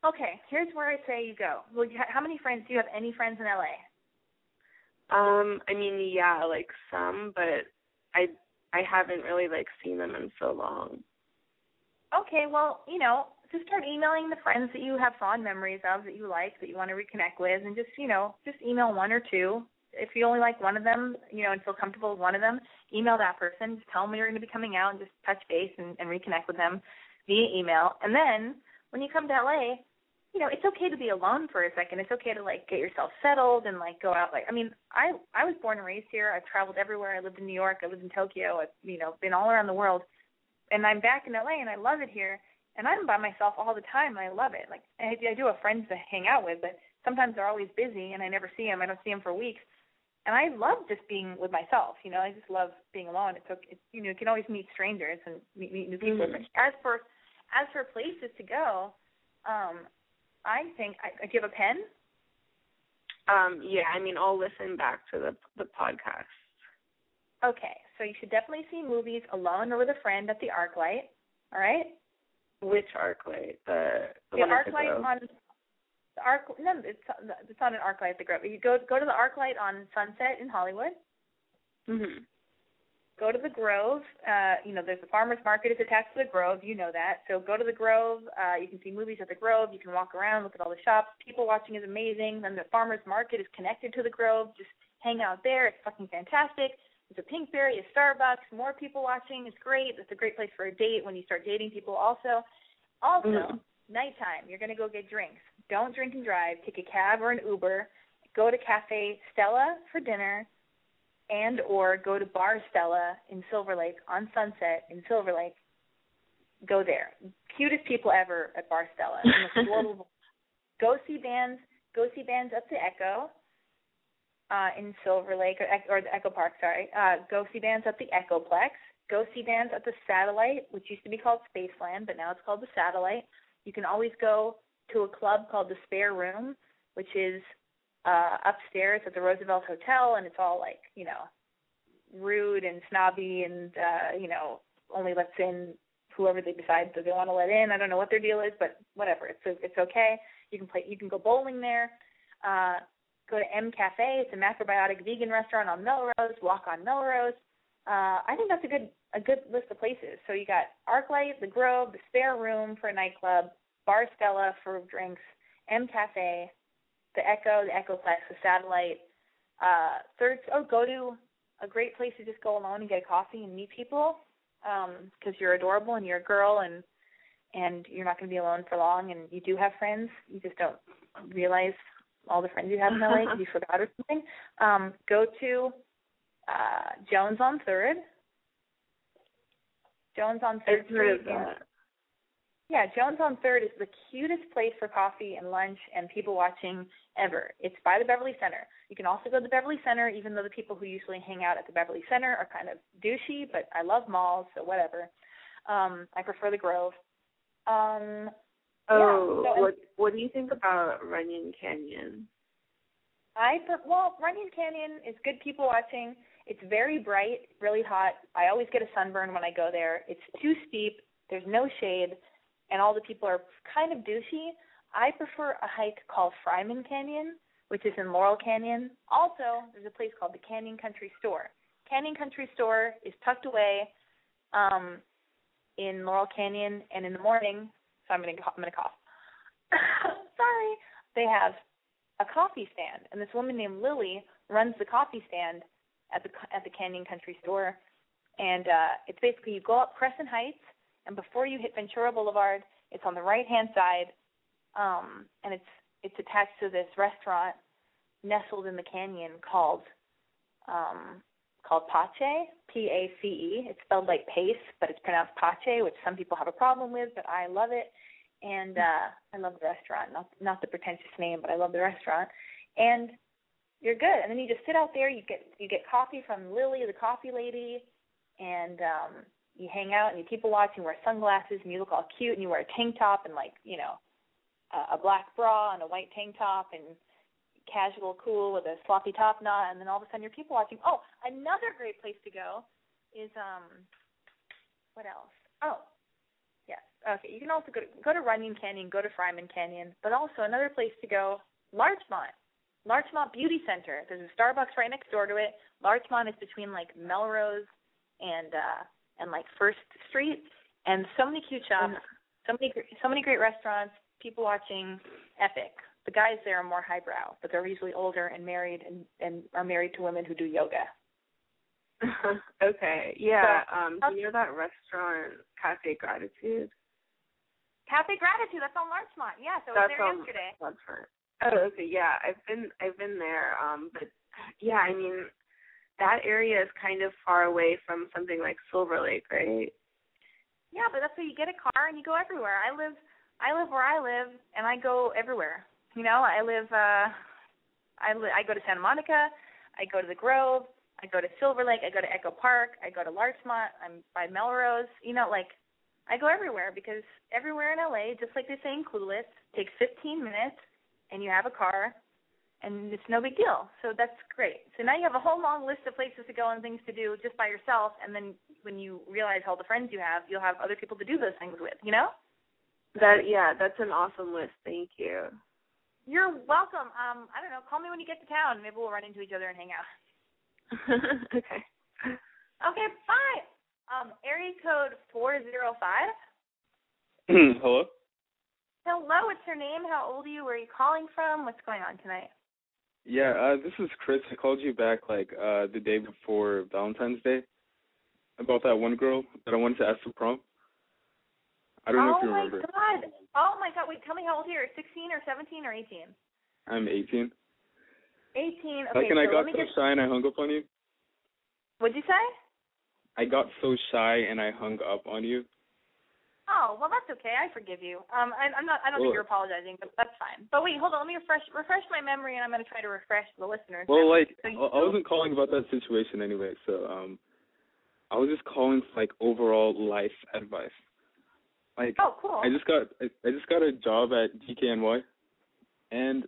Okay. Here's where I say you go. Well, you ha- how many friends do you have? Any friends in LA? Um, I mean, yeah, like some, but I I haven't really like seen them in so long. Okay, well, you know, just start emailing the friends that you have fond memories of that you like that you want to reconnect with and just, you know, just email one or two. If you only like one of them, you know, and feel comfortable with one of them, email that person, just tell them you're going to be coming out and just touch base and, and reconnect with them via email. And then when you come to LA, you know, it's okay to be alone for a second. It's okay to like get yourself settled and like go out. Like, I mean, I I was born and raised here. I've traveled everywhere. I lived in New York. I lived in Tokyo. I've you know been all around the world, and I'm back in LA and I love it here. And I'm by myself all the time. And I love it. Like, I, I do have friends to hang out with, but sometimes they're always busy and I never see them. I don't see them for weeks. And I love just being with myself. You know, I just love being alone. It's okay. It's, you know, you can always meet strangers and meet, meet new people. Mm-hmm. As for as for places to go, um, I think. I, do you have a pen? Um, yeah, I mean, I'll listen back to the the podcast. Okay, so you should definitely see movies alone or with a friend at the ArcLight. All right. Which ArcLight? The the, the ArcLight the on the Arc. No, it's it's not an ArcLight at the Grove. You go go to the ArcLight on Sunset in Hollywood. Mhm go to the Grove. Uh, you know, there's a farmers market is attached to the Grove. You know that. So go to the Grove. Uh, you can see movies at the Grove. You can walk around, look at all the shops. People watching is amazing. Then the farmers market is connected to the Grove. Just hang out there. It's fucking fantastic. There's a Pinkberry, a Starbucks, more people watching. It's great. It's a great place for a date when you start dating people. Also, also mm-hmm. nighttime. You're gonna go get drinks. Don't drink and drive. Take a cab or an Uber. Go to Cafe Stella for dinner and or go to Bar Stella in Silver Lake on Sunset in Silver Lake. Go there. Cutest people ever at Bar Stella. [laughs] go see bands. Go see bands up the Echo uh, in Silver Lake or, or the Echo Park. Sorry. Uh, go see bands at the Echoplex. Go see bands at the Satellite, which used to be called Spaceland, but now it's called the Satellite. You can always go to a club called the Spare Room, which is uh upstairs at the Roosevelt Hotel and it's all like, you know, rude and snobby and uh, you know, only lets in whoever they decide that they want to let in. I don't know what their deal is, but whatever. It's it's okay. You can play you can go bowling there. Uh go to M Cafe, it's a macrobiotic vegan restaurant on Melrose, walk on Melrose. Uh I think that's a good a good list of places. So you got Arclight, the Grove, the spare room for a nightclub, Bar Stella for drinks, M Cafe, the Echo, the Echoplex, the Satellite. Uh, third, oh, go to a great place to just go alone and get a coffee and meet people because um, you're adorable and you're a girl and and you're not going to be alone for long and you do have friends. You just don't realize all the friends you have in LA [laughs] because you forgot or something. Um, go to uh, Joan's on Third. Joan's on Third Street. Yeah, Joan's on Third is the cutest place for coffee and lunch and people watching ever. It's by the Beverly Center. You can also go to the Beverly Center, even though the people who usually hang out at the Beverly Center are kind of douchey, but I love malls, so whatever. Um, I prefer the Grove. Um, oh, yeah, so, what what do you think about Runyon Canyon? I well, Runyon Canyon is good people watching. It's very bright, really hot. I always get a sunburn when I go there. It's too steep. There's no shade and all the people are kind of douchey. I prefer a hike called Fryman Canyon, which is in Laurel Canyon. Also, there's a place called the Canyon Country Store. Canyon Country Store is tucked away um, in Laurel Canyon, and in the morning, so I'm gonna I'm gonna cough. [coughs] Sorry, they have a coffee stand, and this woman named Lily runs the coffee stand at the at the Canyon Country Store, and uh, it's basically you go up Crescent Heights and before you hit Ventura Boulevard, it's on the right hand side, um, and it's it's attached to this restaurant nestled in the canyon called um, called Pace, P A C E. It's spelled like pace, but it's pronounced Pace, which some people have a problem with, but I love it. And uh I love the restaurant. Not not the pretentious name, but I love the restaurant. And you're good. And then you just sit out there, you get you get coffee from Lily, the coffee lady, and um you hang out and you people watch and wear sunglasses and you look all cute and you wear a tank top and like you know a, a black bra and a white tank top and casual cool with a sloppy top knot and then all of a sudden you're people watching. Oh another great place to go is um what else? Oh yes okay you can also go to, go to runyon canyon go to fryman canyon but also another place to go larchmont. Larchmont beauty center. There's a starbucks right next door to it. Larchmont is between like melrose and uh and like First Street, and so many cute shops, so many so many great restaurants, people watching, epic. The guys there are more highbrow, but they're usually older and married and and are married to women who do yoga. [laughs] okay, yeah. So, um, do you know that restaurant Cafe Gratitude? Cafe Gratitude, that's on Larchmont. Yeah, so I was there yesterday. Larchmont. Oh, okay, yeah. I've been I've been there. Um, but yeah, I mean, that area is kind of far away from something like Silver Lake, right? Yeah, but that's where you get a car and you go everywhere. I live I live where I live and I go everywhere. You know, I live uh I li- I go to Santa Monica, I go to the Grove, I go to Silver Lake, I go to Echo Park, I go to Larchmont, I'm by Melrose. You know, like I go everywhere because everywhere in LA, just like they say in Clueless, takes 15 minutes and you have a car and it's no big deal. So that's great. So now you have a whole long list of places to go and things to do just by yourself, and then when you realize all the friends you have, you'll have other people to do those things with. You know? That yeah, that's an awesome list. Thank you. You're welcome. Um, I don't know. Call me when you get to town. Maybe we'll run into each other and hang out. [laughs] okay. Okay. Bye. Um, area code four zero five. [clears throat] Hello. Hello. What's your name? How old are you? Where are you calling from? What's going on tonight? Yeah, uh, this is Chris. I called you back like uh the day before Valentine's Day about that one girl that I wanted to ask to prom. I don't know oh if you remember. Oh my god! Oh my god! Wait, tell me how old you are. Sixteen or seventeen or eighteen? I'm eighteen. Eighteen. Okay, like, and so I got so get... shy and I hung up on you. What'd you say? I got so shy and I hung up on you. Oh well, that's okay. I forgive you. Um, I, I'm not. I don't think you're apologizing, but that's fine. But wait, hold on. Let me refresh refresh my memory, and I'm going to try to refresh the listeners. Well, like so I wasn't calling about that situation anyway, so um, I was just calling for like overall life advice. Like, oh, cool. I just got I, I just got a job at DKNY, and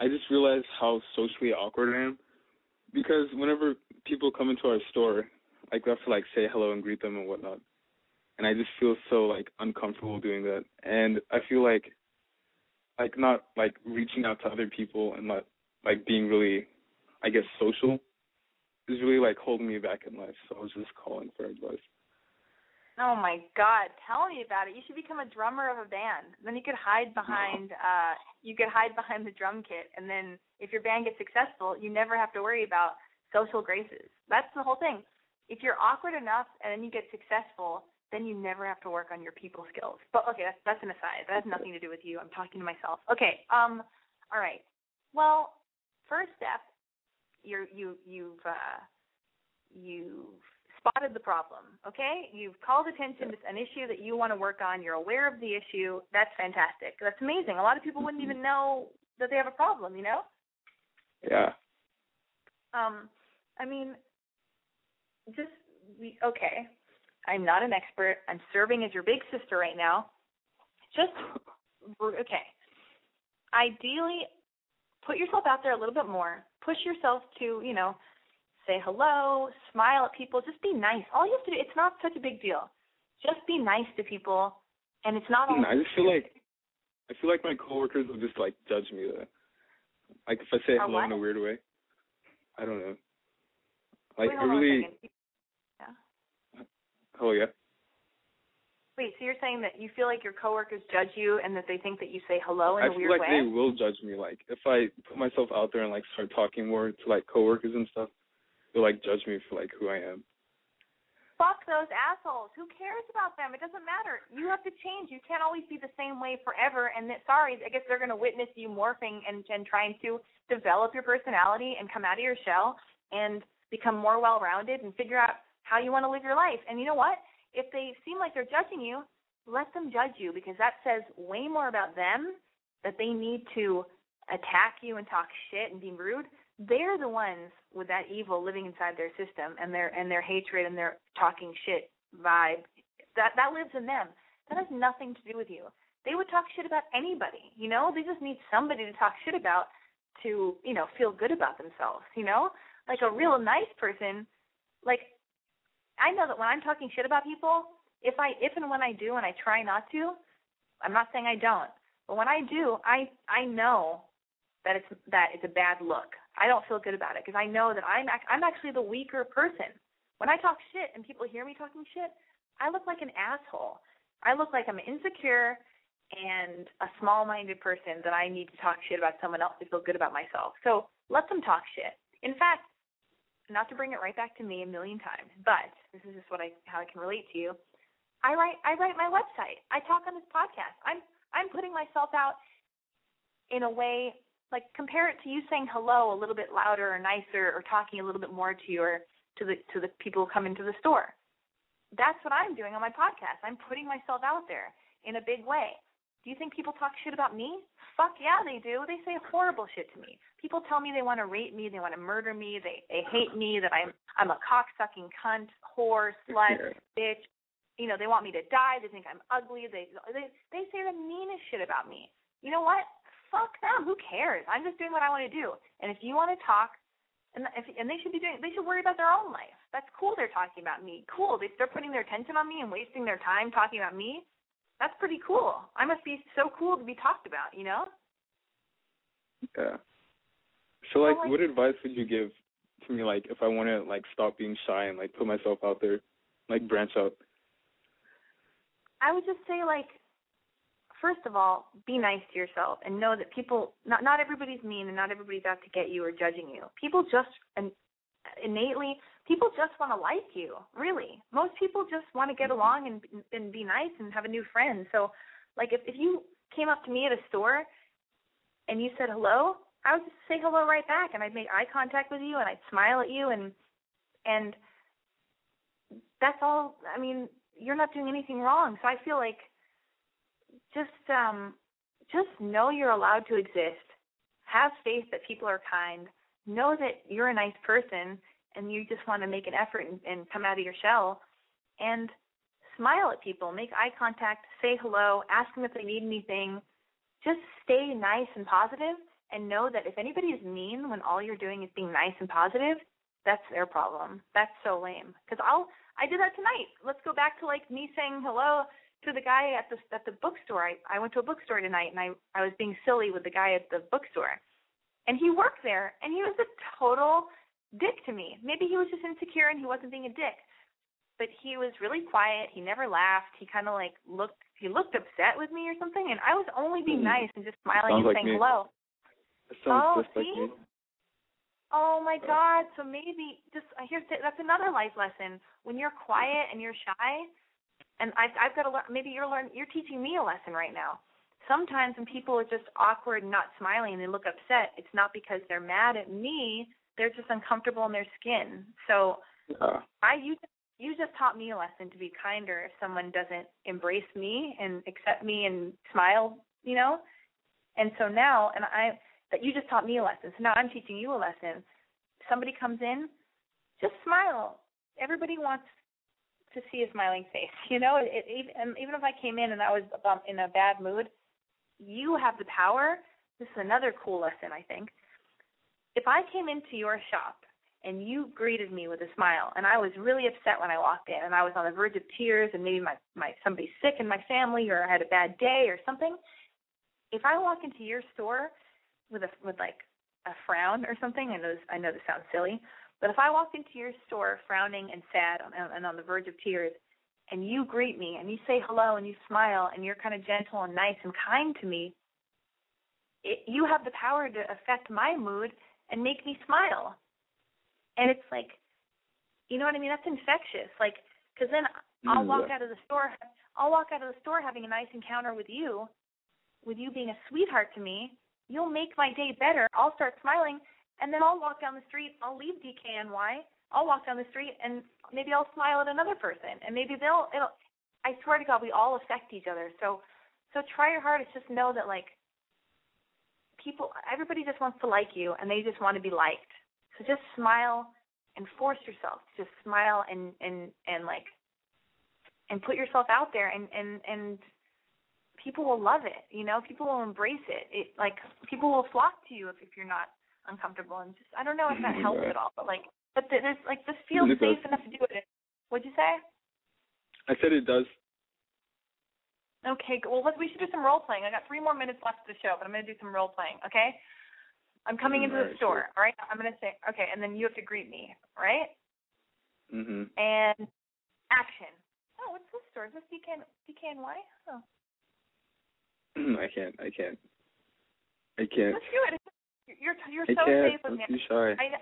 I just realized how socially awkward I am because whenever people come into our store, like we have to like say hello and greet them and whatnot and I just feel so like uncomfortable doing that. And I feel like like not like reaching out to other people and not like being really I guess social is really like holding me back in life. So I was just calling for advice. Oh my God! Tell me about it. You should become a drummer of a band. Then you could hide behind. uh You could hide behind the drum kit, and then if your band gets successful, you never have to worry about social graces. That's the whole thing. If you're awkward enough and then you get successful, then you never have to work on your people skills. But okay, that's that's an aside. That has nothing to do with you. I'm talking to myself. Okay. Um. All right. Well, first step, you're you you've uh, you've spotted the problem. Okay, you've called attention to an issue that you want to work on. You're aware of the issue. That's fantastic. That's amazing. A lot of people wouldn't even know that they have a problem. You know. Yeah. Um. I mean, just we okay. I'm not an expert. I'm serving as your big sister right now. Just okay. Ideally, put yourself out there a little bit more. Push yourself to, you know, say hello, smile at people, just be nice. All you have to do, it's not such a big deal. Just be nice to people, and it's not. All I just feel like I feel like my coworkers will just like judge me though. Like if I say hello in a weird way. I don't know. Like Wait, I hold on a really. Oh yeah. Wait, so you're saying that you feel like your coworkers judge you, and that they think that you say hello in I a feel weird like way? they will judge me. Like if I put myself out there and like start talking more to like coworkers and stuff, they'll like judge me for like who I am. Fuck those assholes. Who cares about them? It doesn't matter. You have to change. You can't always be the same way forever. And that, sorry, I guess they're going to witness you morphing and, and trying to develop your personality and come out of your shell and become more well-rounded and figure out how you want to live your life. And you know what? If they seem like they're judging you, let them judge you because that says way more about them that they need to attack you and talk shit and be rude. They're the ones with that evil living inside their system and their and their hatred and their talking shit vibe. That that lives in them. That has nothing to do with you. They would talk shit about anybody you know? They just need somebody to talk shit about to you know feel good about themselves you know? Like a real nice person like i know that when i'm talking shit about people if i if and when i do and i try not to i'm not saying i don't but when i do i i know that it's that it's a bad look. I don't feel good about it because I know that I'm ac- I'm actually the weaker person. When I talk shit and people hear me talking shit, I look like an asshole. I look like I'm insecure and a small-minded person that I need to talk shit about someone else to feel good about myself. So let them talk shit. In fact, not to bring it right back to me a million times, but this is just what I how I can relate to you. I write I write my website. I talk on this podcast. I'm I'm putting myself out in a way like compare it to you saying hello a little bit louder or nicer or talking a little bit more to your to the to the people who come into the store. That's what I'm doing on my podcast. I'm putting myself out there in a big way. Do you think people talk shit about me? Fuck yeah, they do. They say horrible shit to me. People tell me they want to rape me, they want to murder me, they they hate me, that I'm I'm a cocksucking cunt, whore, slut, bitch. You know, they want me to die. They think I'm ugly. They they they say the meanest shit about me. You know what? Fuck them. Who cares? I'm just doing what I want to do. And if you want to talk, and if and they should be doing, they should worry about their own life. That's cool. They're talking about me. Cool. They, they're putting their attention on me and wasting their time talking about me. That's pretty cool. I must be so cool to be talked about. You know? Yeah. So like, like- what advice would you give to me like if I want to like stop being shy and like put myself out there, like branch out? I would just say like first of all, be nice to yourself and know that people not not everybody's mean and not everybody's out to get you or judging you. People just and innately people just want to like you. Really. Most people just want to get along and and be nice and have a new friend. So like if if you came up to me at a store and you said hello, I would just say hello right back and I'd make eye contact with you and I'd smile at you and and that's all I mean, you're not doing anything wrong. So I feel like just um just know you're allowed to exist. Have faith that people are kind. Know that you're a nice person and you just want to make an effort and, and come out of your shell and smile at people, make eye contact, say hello, ask them if they need anything. Just stay nice and positive and know that if anybody is mean when all you're doing is being nice and positive, that's their problem. That's so lame. Cuz I'll I did that tonight. Let's go back to like me saying hello to the guy at the at the bookstore. I I went to a bookstore tonight and I I was being silly with the guy at the bookstore. And he worked there and he was a total dick to me. Maybe he was just insecure and he wasn't being a dick. but he was really quiet. He never laughed. He kind of like looked he looked upset with me or something, and I was only being Mm. nice and just smiling Sounds and like saying me. hello. It sounds Oh, just like see? me. Oh my God! So maybe just uh, here's that's another life lesson. When you're quiet and you're shy, and I've I've got to learn. Maybe you're learn. You're teaching me a lesson right now. Sometimes when people are just awkward and not smiling and they look upset, it's not because they're mad at me. They're just uncomfortable in their skin. So Yeah. I you you just taught me a lesson to be kinder if someone doesn't embrace me and accept me and smile, you know. And so now, and I that you just taught me a lesson. So now I'm teaching you a lesson. Somebody comes in, just smile. Everybody wants to see a smiling face, [laughs] you know. It, even if I came in and I was um, in a bad mood, you have the power. This is another cool lesson, I think. If I came into your shop and you greeted me with a smile and I was really upset when I walked in and I was on the verge of tears and maybe my my somebody's sick in my family or I had a bad day or something, if I walk into your store with a with like a frown or something, I know this, I know this sounds silly, but if I walk into your store frowning and sad and, on the verge of tears, and you greet me and you say hello and you smile and you're kind of gentle and nice and kind to me, it, you have the power to affect my mood and make me smile. And it's like, you know what I mean? That's infectious. Like, because then I'll Mm, walk yeah. out of the store. I'll walk out of the store having a nice encounter with you, with you being a sweetheart to me. You'll make my day better. I'll start smiling, and then I'll walk down the street. I'll leave DKNY. I'll walk down the street, and maybe I'll smile at another person, and maybe they'll. It'll. I swear to God, we all affect each other. So, so try your hardest. Just know that like people, everybody just wants to like you, and they just want to be liked. So just smile and force yourself to just smile and and and like and put yourself out there and and and people will love it you know people will embrace it it like people will flock to you if if you're not uncomfortable and just i don't know if that mm-hmm. helps Right. at all but like but there's like It does. safe enough to do it what'd you say I said it does. Okay well we should do some role playing i got three more minutes left of the show but i'm going to do some role playing okay i'm coming into the Alright, store all right i'm going to say okay and then you have to greet me right Mhm. and action. Oh, what's this store? Is this DKN, DKNY? Oh, [clears throat] I can't. I can't. I can't. let's do it. You're you're I so can't. safe with I'm me. too shy. I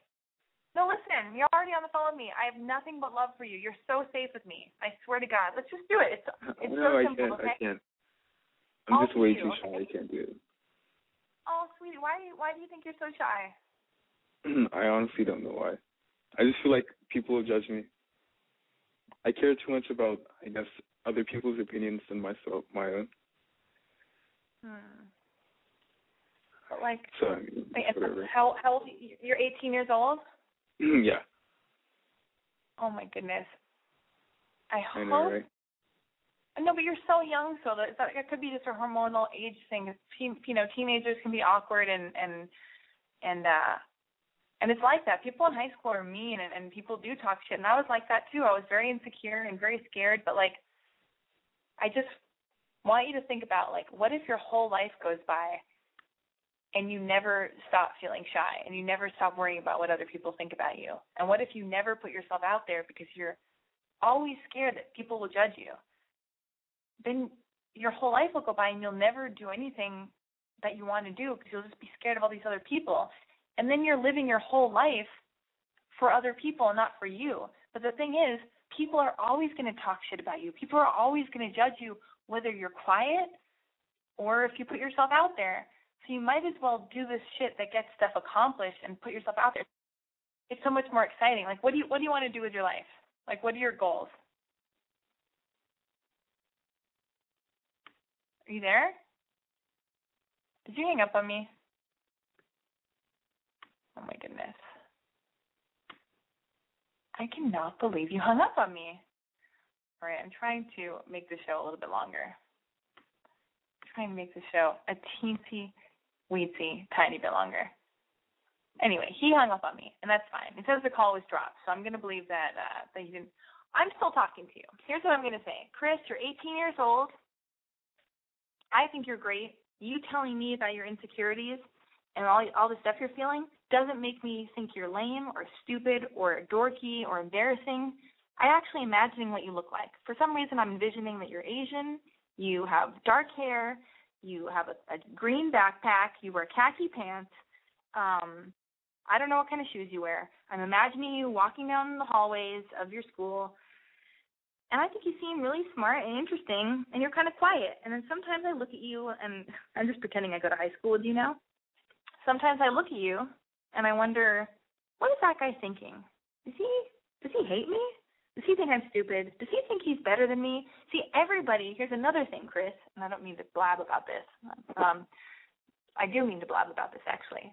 no, listen. You're already on the phone with me. I have nothing but love for you. You're so safe with me. I swear to God. Let's just do it. It's [laughs] it's no, so I simple. can't. okay. I can't. I'm I'll just way too shy. okay? I can't do it. Oh, sweetie, why why do you think you're so shy? [clears throat] I honestly don't know why. I just feel like people will judge me. I care too much about, I guess, other people's opinions than myself, my own. Hmm. But like, So I mean, wait, it's whatever. how how old? You're 18 years old. Yeah, Oh my goodness. I I hope know, right? No, but you're so young, so that that it could be just a hormonal age thing. Teen, you know, teenagers can be awkward and and and uh and it's like that. People in high school are mean and, and people do talk shit and I was like that too. I was very insecure and very scared, but like I just want you to think about like what if your whole life goes by and you never stop feeling shy and you never stop worrying about what other people think about you? And what if you never put yourself out there because you're always scared that people will judge you? then your whole life will go by and you'll never do anything that you want to do because you'll just be scared of all these other people. And then you're living your whole life for other people and not for you. But the thing is, people are always going to talk shit about you. People are always going to judge you whether you're quiet or if you put yourself out there. So you might as well do this shit that gets stuff accomplished and put yourself out there. It's so much more exciting. Like what do you what do you want to do with your life? Like what are your goals? Are you there? Did you hang up on me? Oh my goodness. I cannot believe you hung up on me. All right, I'm trying to make the show a little bit longer. I'm trying to make the show a teensy weensy tiny bit longer. Anyway, he hung up on me, and that's fine. It says the call was dropped, so I'm going to believe that uh, that he didn't. I'm still talking to you. Here's what I'm going to say, Chris. You're 18 years old. I think you're great. You telling me about your insecurities and all all the stuff you're feeling doesn't make me think you're lame or stupid or dorky or embarrassing. I'm actually imagining what you look like. For some reason, I'm envisioning that you're Asian, you have dark hair, you have a, a green backpack, you wear khaki pants. Um, I don't know what kind of shoes you wear. I'm imagining you walking down the hallways of your school, and I think you seem really smart and interesting, and you're kind of quiet. And then sometimes I look at you, and [laughs] I'm just pretending I go to high school with you now. Sometimes I look at you, and I wonder, what is that guy thinking? Is he does he hate me? Does he think I'm stupid? Does he think he's better than me? See, everybody, here's another thing, Chris, and I don't mean to blab about this. Um, I do mean to blab about this, actually.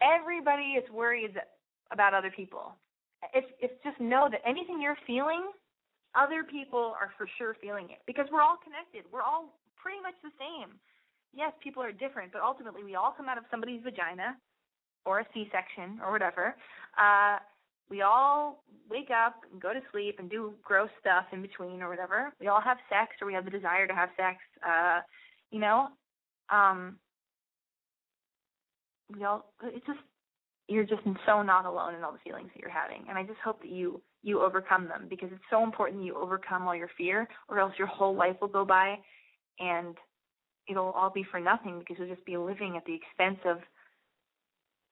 Everybody is worried about other people. It's, it's just know that anything you're feeling, other people are for sure feeling it because we're all connected. We're all pretty much the same. Yes, people are different, but ultimately we all come out of somebody's vagina or a C-section or whatever. Uh, we all wake up and go to sleep and do gross stuff in between or whatever. We all have sex or we have the desire to have sex. Uh, you know, um, we all. It's just you're just so not alone in all the feelings that you're having, and I just hope that you you overcome them because it's so important you overcome all your fear, or else your whole life will go by, and it'll all be for nothing because you'll just be living at the expense of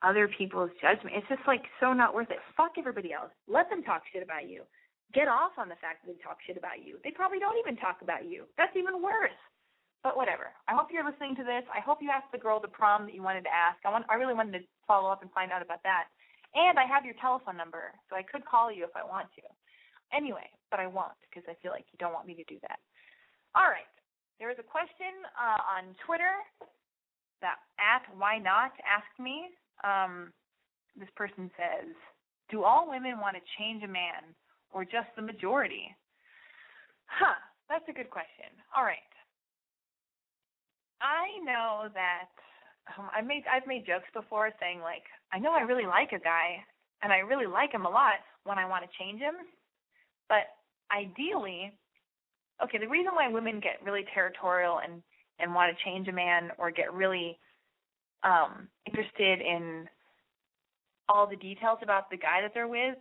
other people's judgment. It's just like so not worth it. Fuck everybody else. Let them talk shit about you. Get off on the fact that they talk shit about you. They probably don't even talk about you. That's even worse. But whatever. I hope you're listening to this. I hope you asked the girl the prom that you wanted to ask. I want I really wanted to follow up and find out about that. And I have your telephone number, so I could call you if I want to. Anyway, but I won't because I feel like you don't want me to do that. All right. There was a question uh, on Twitter that at why not asked me um, this person says, Do all women want to change a man or just the majority? Huh, that's a good question. All right. I know that um, I made I've made jokes before saying like I know I really like a guy and I really like him a lot when I want to change him, but ideally, okay, the reason why women get really territorial and and want to change a man or get really um, interested in all the details about the guy that they're with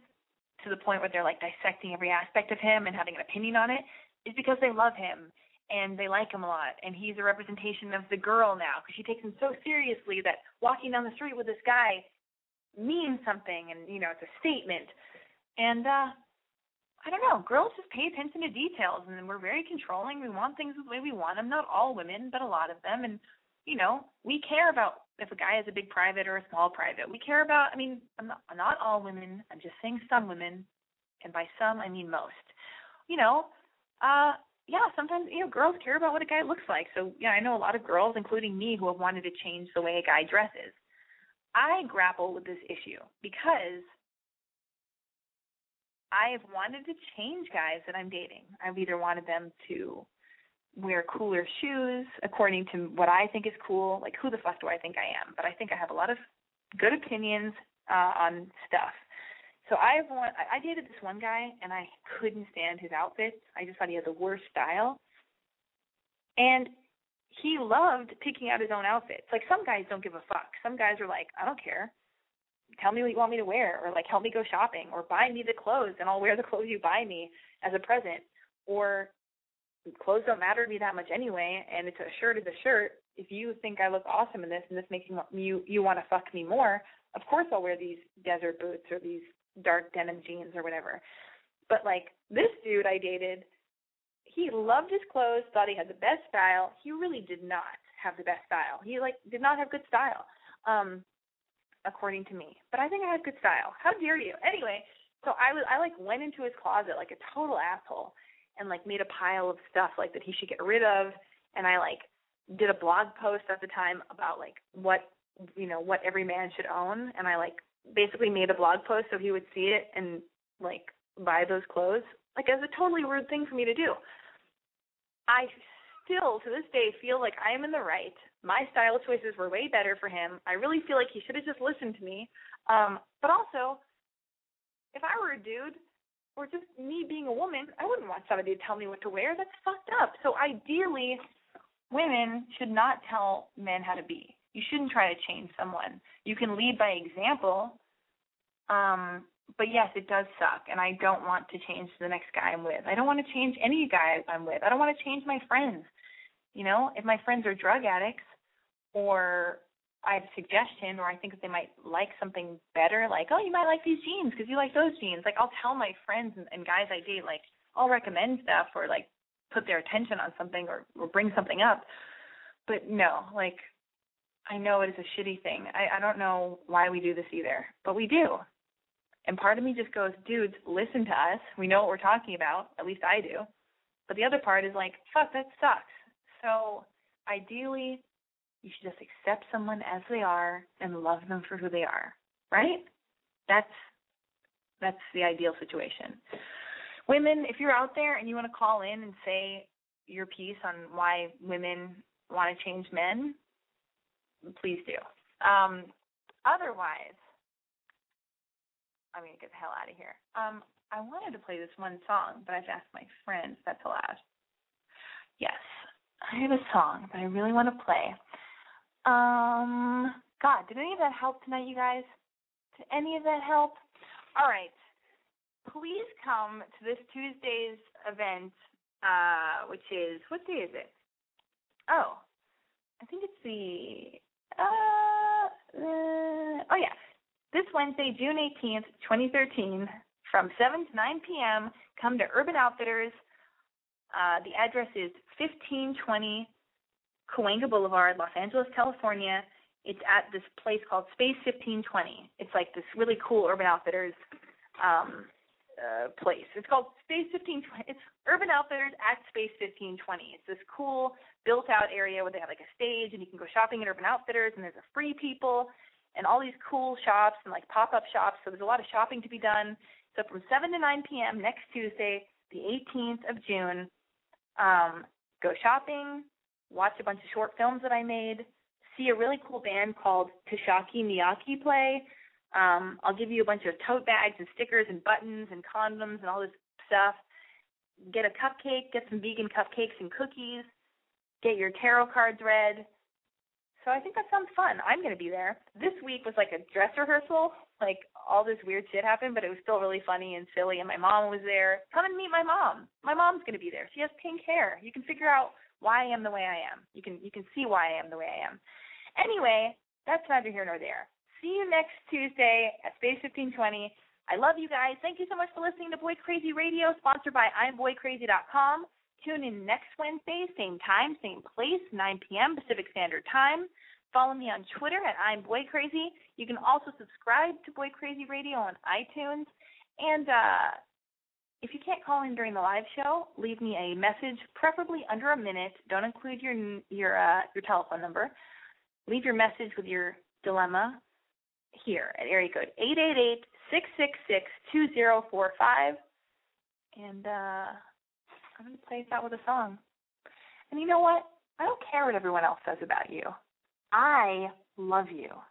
to the point where they're like dissecting every aspect of him and having an opinion on it is because they love him and they like him a lot and he's a representation of the girl now because she takes him so seriously that walking down the street with this guy means something and you know it's a statement and uh I don't know, girls just pay attention to details and we're very controlling. We want things the way we want them. Not all women, but a lot of them. And you know, we care about if a guy has a big private or a small private. We care about, I mean, I'm not, not all women, I'm just saying some women, and by some, I mean most. You know, uh, yeah, sometimes, you know, girls care about what a guy looks like. So, yeah, I know a lot of girls, including me, who have wanted to change the way a guy dresses. I grapple with this issue because I've wanted to change guys that I'm dating. I've either wanted them to wear cooler shoes according to what I think is cool. Like who the fuck do I think I am? But I think I have a lot of good opinions uh, on stuff. So I've one, I dated this one guy and I couldn't stand his outfits. I just thought he had the worst style. And he loved picking out his own outfits. Like some guys don't give a fuck. Some guys are like, I don't care. Tell me what you want me to wear or like help me go shopping or buy me the clothes and I'll wear the clothes you buy me as a present. Or clothes don't matter to me that much anyway, and it's a shirt is a shirt. If you think I look awesome in this and this makes you you want to fuck me more, of course I'll wear these desert boots or these dark denim jeans or whatever. But like this dude I dated, he loved his clothes, thought he had the best style. He really did not have the best style. He like did not have good style, um, according to me. But I think I had good style. How dare you? Anyway, so I was I like went into his closet like a total asshole and like made a pile of stuff like that he should get rid of. And I like did a blog post at the time about like what you know what every man should own. And I like basically made a blog post so he would see it and like buy those clothes. Like as a totally weird thing for me to do. I still to this day feel like I am in the right. My style choices were way better for him. I really feel like he should have just listened to me. Um but also if I were a dude or just me being a woman, I wouldn't want somebody to tell me what to wear. That's fucked up. So ideally, women should not tell men how to be. You shouldn't try to change someone. You can lead by example, um, but yes, it does suck, and I don't want to change the next guy I'm with. I don't want to change any guy I'm with. I don't want to change my friends. You know, if my friends are drug addicts, or I have a suggestion, or I think that they might like something better, like, oh, you might like these jeans because you like those jeans. Like, I'll tell my friends and, and guys I date, like, I'll recommend stuff or like put their attention on something or, or bring something up. But no, like, I know it is a shitty thing. I, I don't know why we do this either, but we do. And part of me just goes, dudes, listen to us. We know what we're talking about. At least I do. But the other part is like, fuck, that sucks. So ideally, you should just accept someone as they are and love them for who they are. Right? That's that's the ideal situation. Women, if you're out there and you want to call in and say your piece on why women want to change men, please do. Um, otherwise, I'm gonna get the hell out of here. Um, I wanted to play this one song, but I've asked my friends that's allowed. Yes, I have a song that I really want to play. Um, God, did any of that help tonight, you guys? Did any of that help? All right. Please come to this Tuesday's event, uh, which is what day is it? Oh, I think it's the uh, uh oh yeah, this Wednesday, June 18th, 2013, from 7 to 9 p.m., come to Urban Outfitters. Uh, the address is 1520 Cahuenga Boulevard, Los Angeles, California. It's at this place called Space 1520. It's like this really cool Urban Outfitters um, uh, place. It's called Space 1520. It's Urban Outfitters at Space 1520. It's this cool built out area where they have like a stage and you can go shopping at Urban Outfitters and there's a free people and all these cool shops and like pop up shops. So there's a lot of shopping to be done. So from 7 to 9 p.m. next Tuesday, the 18th of June, um, go shopping, watch a bunch of short films that I made, see a really cool band called Tashaki Miyaki play. Um, I'll give you a bunch of tote bags and stickers and buttons and condoms and all this stuff. Get a cupcake, get some vegan cupcakes and cookies, get your tarot cards read, so I think that sounds fun. I'm going to be there. This week was like a dress rehearsal. Like all this weird shit happened, but it was still really funny and silly. And my mom was there. Come and meet my mom. My mom's going to be there. She has pink hair. You can figure out why I am the way I am. You can you can see why I am the way I am. Anyway, that's neither here nor there. See you next Tuesday at Space 1520. I love you guys. Thank you so much for listening to Boy Crazy Radio, sponsored by I'mBoyCrazy.com. Tune in next Wednesday, same time, same place, 9 p.m. Pacific Standard Time. Follow me on Twitter at I'm Boy Crazy. You can also subscribe to Boy Crazy Radio on iTunes. And uh, if you can't call in during the live show, leave me a message, preferably under a minute. Don't include your your uh, your telephone number. Leave your message with your dilemma here at area code eight eight eight six six six two zero four five. And uh, I'm going to play that with a song. And you know what? I don't care what everyone else says about you. I love you. You.